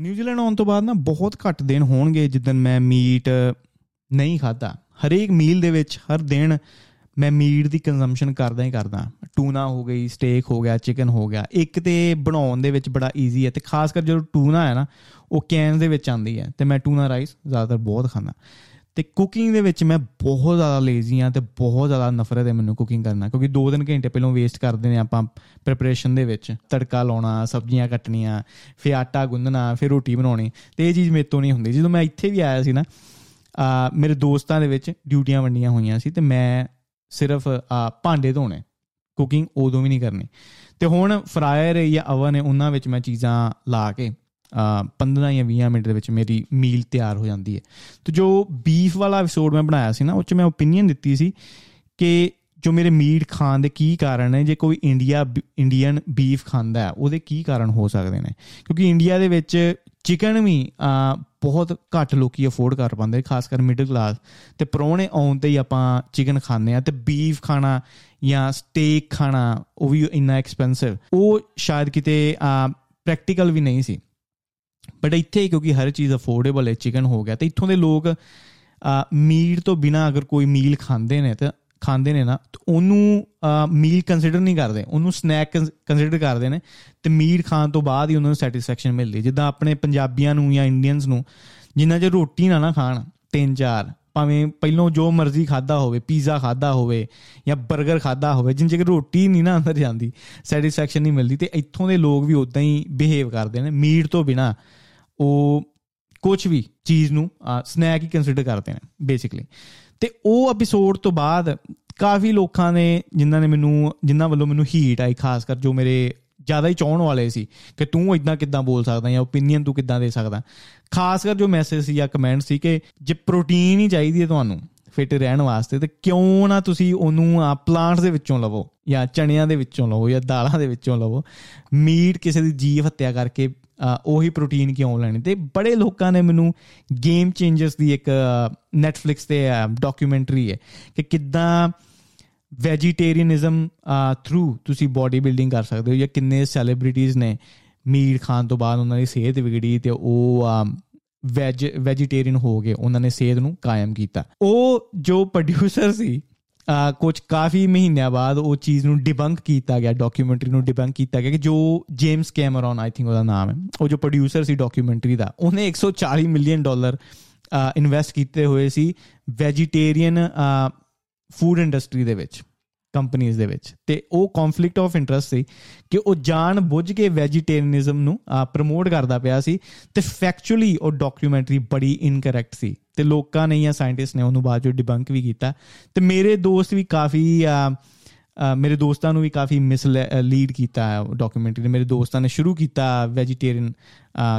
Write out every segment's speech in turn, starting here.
New Zealand ਆਉਣ ਤੋਂ ਬਾਅਦ ਨਾ ਬਹੁਤ ਘੱਟ ਦਿਨ ਹੋਣਗੇ ਜਿੱਦਨ ਮੈਂ ਮੀਟ ਨਹੀਂ ਖਾਦਾ ਹਰੇਕ ਮੀਲ ਦੇ ਵਿੱਚ ਹਰ ਦਿਨ ਮੈਂ ਮੀਟ ਦੀ ਕੰਜ਼ੰਪਸ਼ਨ ਕਰਦਾ ਹੀ ਕਰਦਾ। ਟੂਨਾ ਹੋ ਗਈ ਸਟੇਕ ਹੋ ਗਿਆ ਚਿਕਨ ਹੋ ਗਿਆ। ਇੱਕ ਤੇ ਬਣਾਉਣ ਦੇ ਵਿੱਚ ਬੜਾ ਈਜ਼ੀ ਹੈ ਤੇ ਖਾਸ ਕਰ ਜਦੋਂ ਟੂਨਾ ਹੈ ਨਾ, ਉਹ ਕੈਨਸ ਦੇ ਵਿੱਚ ਆਂਦੀ ਹੈ ਤੇ ਮੈਂ ਟੂਨਾ ਰਾਈਸ ਜ਼ਿਆਦਾਤਰ ਬਹੁਤ ਖਾਂਦਾ। ਤੇ ਕੁਕਿੰਗ ਦੇ ਵਿੱਚ ਮੈਂ ਬਹੁਤ ਜ਼ਿਆਦਾ ਲੇਜ਼ੀ ਆ ਤੇ ਬਹੁਤ ਜ਼ਿਆਦਾ ਨਫ਼ਰਤ ਹੈ ਮੈਨੂੰ ਕੁਕਿੰਗ ਕਰਨਾ, ਕਿਉਂਕਿ 2-3 ਘੰਟੇ ਪਹਿਲਾਂ ਵੇਸਟ ਕਰਦੇ ਨੇ ਆਪਾਂ ਪ੍ਰੈਪਰੇਸ਼ਨ ਦੇ ਵਿੱਚ, ਤੜਕਾ ਲਾਉਣਾ, ਸਬਜ਼ੀਆਂ ਕੱਟਣੀਆਂ, ਫਿਰ ਆਟਾ ਗੁੰਨਣਾ, ਫਿਰ ਰੋਟੀ ਬਣਾਉਣੀ, ਤੇ ਇਹ ਚੀਜ਼ ਮੇਰੇ ਤੋਂ ਨਹੀਂ ਹੁੰਦੀ। ਜਦੋਂ ਮੈਂ ਇੱਥੇ ਵੀ ਆਇਆ ਸੀ ਨਾ ਮੇਰੇ ਦੋਸਤਾਂ ਦੇ ਵਿੱਚ ਡਿਊਟੀਆਂ ਵੰਡੀਆਂ ਹੋਈਆਂ ਸੀ ਤੇ ਮੈਂ ਸਿਰਫ ਭਾਂਡੇ ਧੋਣੇ ਕੁਕਿੰਗ ਉਦੋਂ ਵੀ ਨਹੀਂ ਕਰਨੀ। ਤੇ ਹੁਣ ਫਰਾਇਰ ਜਾਂ ਅਵਨ ਹੈ ਉਹਨਾਂ ਵਿੱਚ ਮੈਂ ਚੀਜ਼ਾਂ ਲਾ ਕੇ 15 ਜਾਂ 20 ਮਿੰਟ ਦੇ ਵਿੱਚ ਮੇਰੀ ਮੀਲ ਤਿਆਰ ਹੋ ਜਾਂਦੀ ਹੈ। ਤੇ ਜੋ ਬੀਫ ਵਾਲਾ ਐਪੀਸੋਡ ਮੈਂ ਬਣਾਇਆ ਸੀ ਨਾ, ਉਹ ਚ ਮੈਂ ਓਪੀਨੀਅਨ ਦਿੱਤੀ ਸੀ ਕਿ ਜੋ ਮੇਰੇ ਮੀਟ ਖਾਣ ਦੇ ਕੀ ਕਾਰਨ ਹੈ ਜੇ ਕੋਈ ਇੰਡੀਆ ਇੰਡੀਅਨ ਬੀਫ ਖਾਂਦਾ ਹੈ, ਉਹਦੇ ਕੀ ਕਾਰਨ ਹੋ ਸਕਦੇ ਨੇ? ਕਿਉਂਕਿ ਇੰਡੀਆ ਦੇ ਵਿੱਚ ਚਿਕਨ ਵੀ ਬਹੁਤ ਘੱਟ ਲੋਕੀ ਅਫੋਰਡ ਕਰ ਪਾਉਂਦੇ ਖਾਸ ਕਰ ਮਿਡਲ ਕਲਾਸ ਤੇ ਪਰੋਣੇ ਆਉਣ ਤੇ ਹੀ ਆਪਾਂ ਚਿਕਨ ਖਾਂਦੇ ਆ ਤੇ ਬੀਫ ਖਾਣਾ ਜਾਂ ਸਟੇਕ ਖਾਣਾ, ਉਹ ਵੀ ਇੰਨਾ ਐਕਸਪੈਂਸਿਵ ਉਹ ਸ਼ਾਇਦ ਕਿਤੇ ਪ੍ਰੈਕਟੀਕਲ ਵੀ ਨਹੀਂ ਸੀ। ਬਟ ਇੱਥੇ ਕਿਉਂਕਿ ਹਰ ਚੀਜ਼ ਅਫੋਰਡੇਬਲ ਹੈ ਚਿਕਨ ਹੋ ਗਿਆ, ਤੇ ਇੱਥੋਂ ਦੇ ਲੋਕ ਮੀਟ ਤੋਂ ਬਿਨਾ ਅਗਰ ਕੋਈ ਮੀਲ ਖਾਂਦੇ ਨੇ ਤਾਂ ਖਾਂਦੇ ਨੇ ਨਾ ਉਹਨੂੰ ਮੀਲ ਕੰਸੀਡਰ ਨਹੀਂ ਕਰਦੇ, ਉਹਨੂੰ ਸਨੈਕ ਕੰਸੀਡਰ ਕਰਦੇ ਨੇ, ਤੇ ਮੀਟ ਖਾਣ ਤੋਂ ਬਾਅਦ ਹੀ ਉਹਨਾਂ ਨੂੰ ਸੈਟੀਸਫੈਕਸ਼ਨ ਮਿਲਦੀ ਜਿੱਦਾਂ ਆਪਣੇ ਪੰਜਾਬੀਆਂ ਨੂੰ ਜਾਂ ਇੰਡੀਅਨਸ ਨੂੰ, ਜਿੰਨਾ ਜੇ ਰੋਟੀ ਨਾ ਨਾ ਖਾਣ, ਤਿੰਨ ਚਾਰ ਭਾਵੇਂ ਪਹਿਲੋਂ ਜੋ ਮਰਜ਼ੀ ਖਾਦਾ ਹੋਵੇ, ਪੀਜ਼ਾ ਖਾਦਾ ਹੋਵੇ ਜਾਂ 버ਗਰ ਖਾਦਾ ਹੋਵੇ, ਜਿੰਨ ਜੇ ਰੋਟੀ ਨਹੀਂ ਨਾ ਅੰਦਰ ਜਾਂਦੀ ਸੈਟੀਸਫੈਕਸ਼ਨ ਨਹੀਂ ਮਿਲਦੀ ਤੇ ਇੱਥੋਂ ਦੇ ਲੋਕ ਵੀ ਉਦਾਂ ਹੀ ਬਿਹੇਵ ਕਰਦੇ ਨੇ ਮੀਟ ਤੋਂ ਬਿਨਾ ਉਹ ਕੁਝ ਵੀ ਚੀਜ਼ ਨੂੰ ਸਨੈਕ ਹੀ ਕੰਸੀਡਰ ਕਰਦੇ ਨੇ ਬੇਸਿਕਲੀ ਤੇ ਉਹ ਐਪੀਸੋਡ ਤੋਂ ਬਾਅਦ ਕਾਫੀ ਲੋਕਾਂ ਨੇ, ਜਿਨ੍ਹਾਂ ਨੇ ਮੈਨੂੰ, ਜਿਨ੍ਹਾਂ ਵੱਲੋਂ ਮੈਨੂੰ ਹੀਟ ਆਈ ਖਾਸ ਕਰ ਜੋ ਮੇਰੇ ਜ਼ਿਆਦਾ ਹੀ ਚਾਹਣ ਵਾਲੇ ਸੀ ਕਿ ਤੂੰ ਇਦਾਂ ਕਿੱਦਾਂ ਬੋਲ ਸਕਦਾ ਜਾਂ ਓਪੀਨੀਅਨ ਤੂੰ ਕਿੱਦਾਂ ਦੇ ਸਕਦਾ। ਖਾਸ ਕਰ ਜੋ ਮੈਸੇਜ ਸੀ ਜਾਂ ਕਮੈਂਟ ਸੀ ਕਿ ਜੇ ਪ੍ਰੋਟੀਨ ਹੀ ਚਾਹੀਦੀ ਹੈ ਤੁਹਾਨੂੰ ਫਿਟ ਰਹਿਣ ਵਾਸਤੇ, ਤੇ ਕਿਉਂ ਨਾ ਤੁਸੀਂ ਉਹਨੂੰ ਆ ਪਲਾਂਟਸ ਦੇ ਵਿੱਚੋਂ ਲਵੋ ਜਾਂ ਚਣਿਆਂ ਦੇ ਵਿੱਚੋਂ ਲਵੋ ਜਾਂ ਦਾਲਾਂ ਦੇ ਵਿੱਚੋਂ ਲਵੋ। ਮੀਟ ਕਿਸੇ ਦੀ ਜੀਵ ਹੱਤਿਆ ਕਰਕੇ ਉਹੀ ਪ੍ਰੋਟੀਨ ਕਿਉਂ ਲੈਣੀ? ਤੇ ਬੜੇ ਲੋਕਾਂ ਨੇ ਮੈਨੂੰ ਗੇਮ ਚੇਂਜਰਸ ਦੀ ਇੱਕ ਨੈਟਫਲਿਕਸ ਤੇ ਡਾਕੂਮੈਂਟਰੀ ਹੈ ਕਿ ਕਿੱਦਾਂ ਵੈਜੀਟੇਰੀਅਨਿਜ਼ਮ ਥਰੂ uh, ਤੁਸੀਂ ਬਾਡੀ ਬਿਲਡਿੰਗ ਕਰ ਸਕਦੇ ਹੋ ਜਾਂ ਕਿੰਨੇ ਸੈਲੀਬ੍ਰਿਟੀਜ਼ ਨੇ ਮੀਟ ਖਾਣ ਤੋਂ ਬਾਅਦ ਉਹਨਾਂ ਦੀ ਸਿਹਤ ਵਿਗੜੀ ਤੇ ਉਹ um, ਵੈਜ ਵੈਜੀਟੇਰੀਅਨ ਹੋ ਗਏ ਉਹਨਾਂ ਨੇ ਸਿਹਤ ਨੂੰ ਕਾਇਮ ਕੀਤਾ। ਉਹ ਜੋ ਪ੍ਰੋਡਿਊਸਰ ਸੀ ਕੁਝ ਕਾਫੀ ਮਹੀਨਿਆਂ ਬਾਅਦ ਉਹ ਚੀਜ਼ ਨੂੰ ਡਿਬੰਕ ਕੀਤਾ ਗਿਆ ਡਾਕੂਮੈਂਟਰੀ ਨੂੰ ਡਿਬੰਕ ਕੀਤਾ ਗਿਆ ਕਿ ਜੋ ਜੇਮਸ ਕੈਮਰਨ ਆਈ ਥਿੰਕ ਉਹਦਾ ਨਾਮ ਹੈ, ਉਹ ਜੋ ਪ੍ਰੋਡਿਊਸਰ ਸੀ ਡਾਕੂਮੈਂਟਰੀ ਦਾ, ਉਹਨੇ 140 ਮਿਲੀਅਨ ਡਾਲਰ ਇਨਵੈਸਟ ਕੀਤੇ ਹੋਏ ਸੀ। ਵੈਜੀਟੇਰੀਅਨ ਫੂਡ ਇੰਡਸਟਰੀ ਦੇ ਵਿੱਚ ਕੰਪਨੀਆਂ ਦੇ ਵਿੱਚ। ਤੇ ਉਹ ਕਨਫਲਿਕਟ ਆਫ ਇੰਟਰਸਟ ਸੀ ਕਿ ਉਹ ਜਾਣ ਬੁੱਝ ਕੇ ਵੈਜੀਟੇਰੀਅਨਿਜ਼ਮ ਨੂੰ ਪ੍ਰਮੋਟ ਕਰਦਾ ਪਿਆ ਸੀ ਤੇ ਫੈਕਚੁਅਲੀ ਉਹ ਡਾਕੂਮੈਂਟਰੀ ਬੜੀ ਇਨਕਰੈਕਟ ਸੀ। ਤੇ ਲੋਕਾਂ ਨੇ ਜਾਂ ਸਾਇੰਟਿਸਟ ਨੇ ਉਹਨੂੰ ਬਾਅਦ ਜੋ ਡਿਬੰਕ ਵੀ ਕੀਤਾ। ਤੇ ਮੇਰੇ ਦੋਸਤ ਵੀ ਕਾਫੀ ਮੇਰੇ ਦੋਸਤਾਂ ਨੂੰ ਵੀ ਕਾਫੀ ਮਿਸ ਲੀਡ ਕੀਤਾ ਡਾਕੂਮੈਂਟਰੀ ਨੇ। ਮੇਰੇ ਦੋਸਤਾਂ ਨੇ ਸ਼ੁਰੂ ਕੀਤਾ ਵੈਜੀਟੇਰੀਅਨ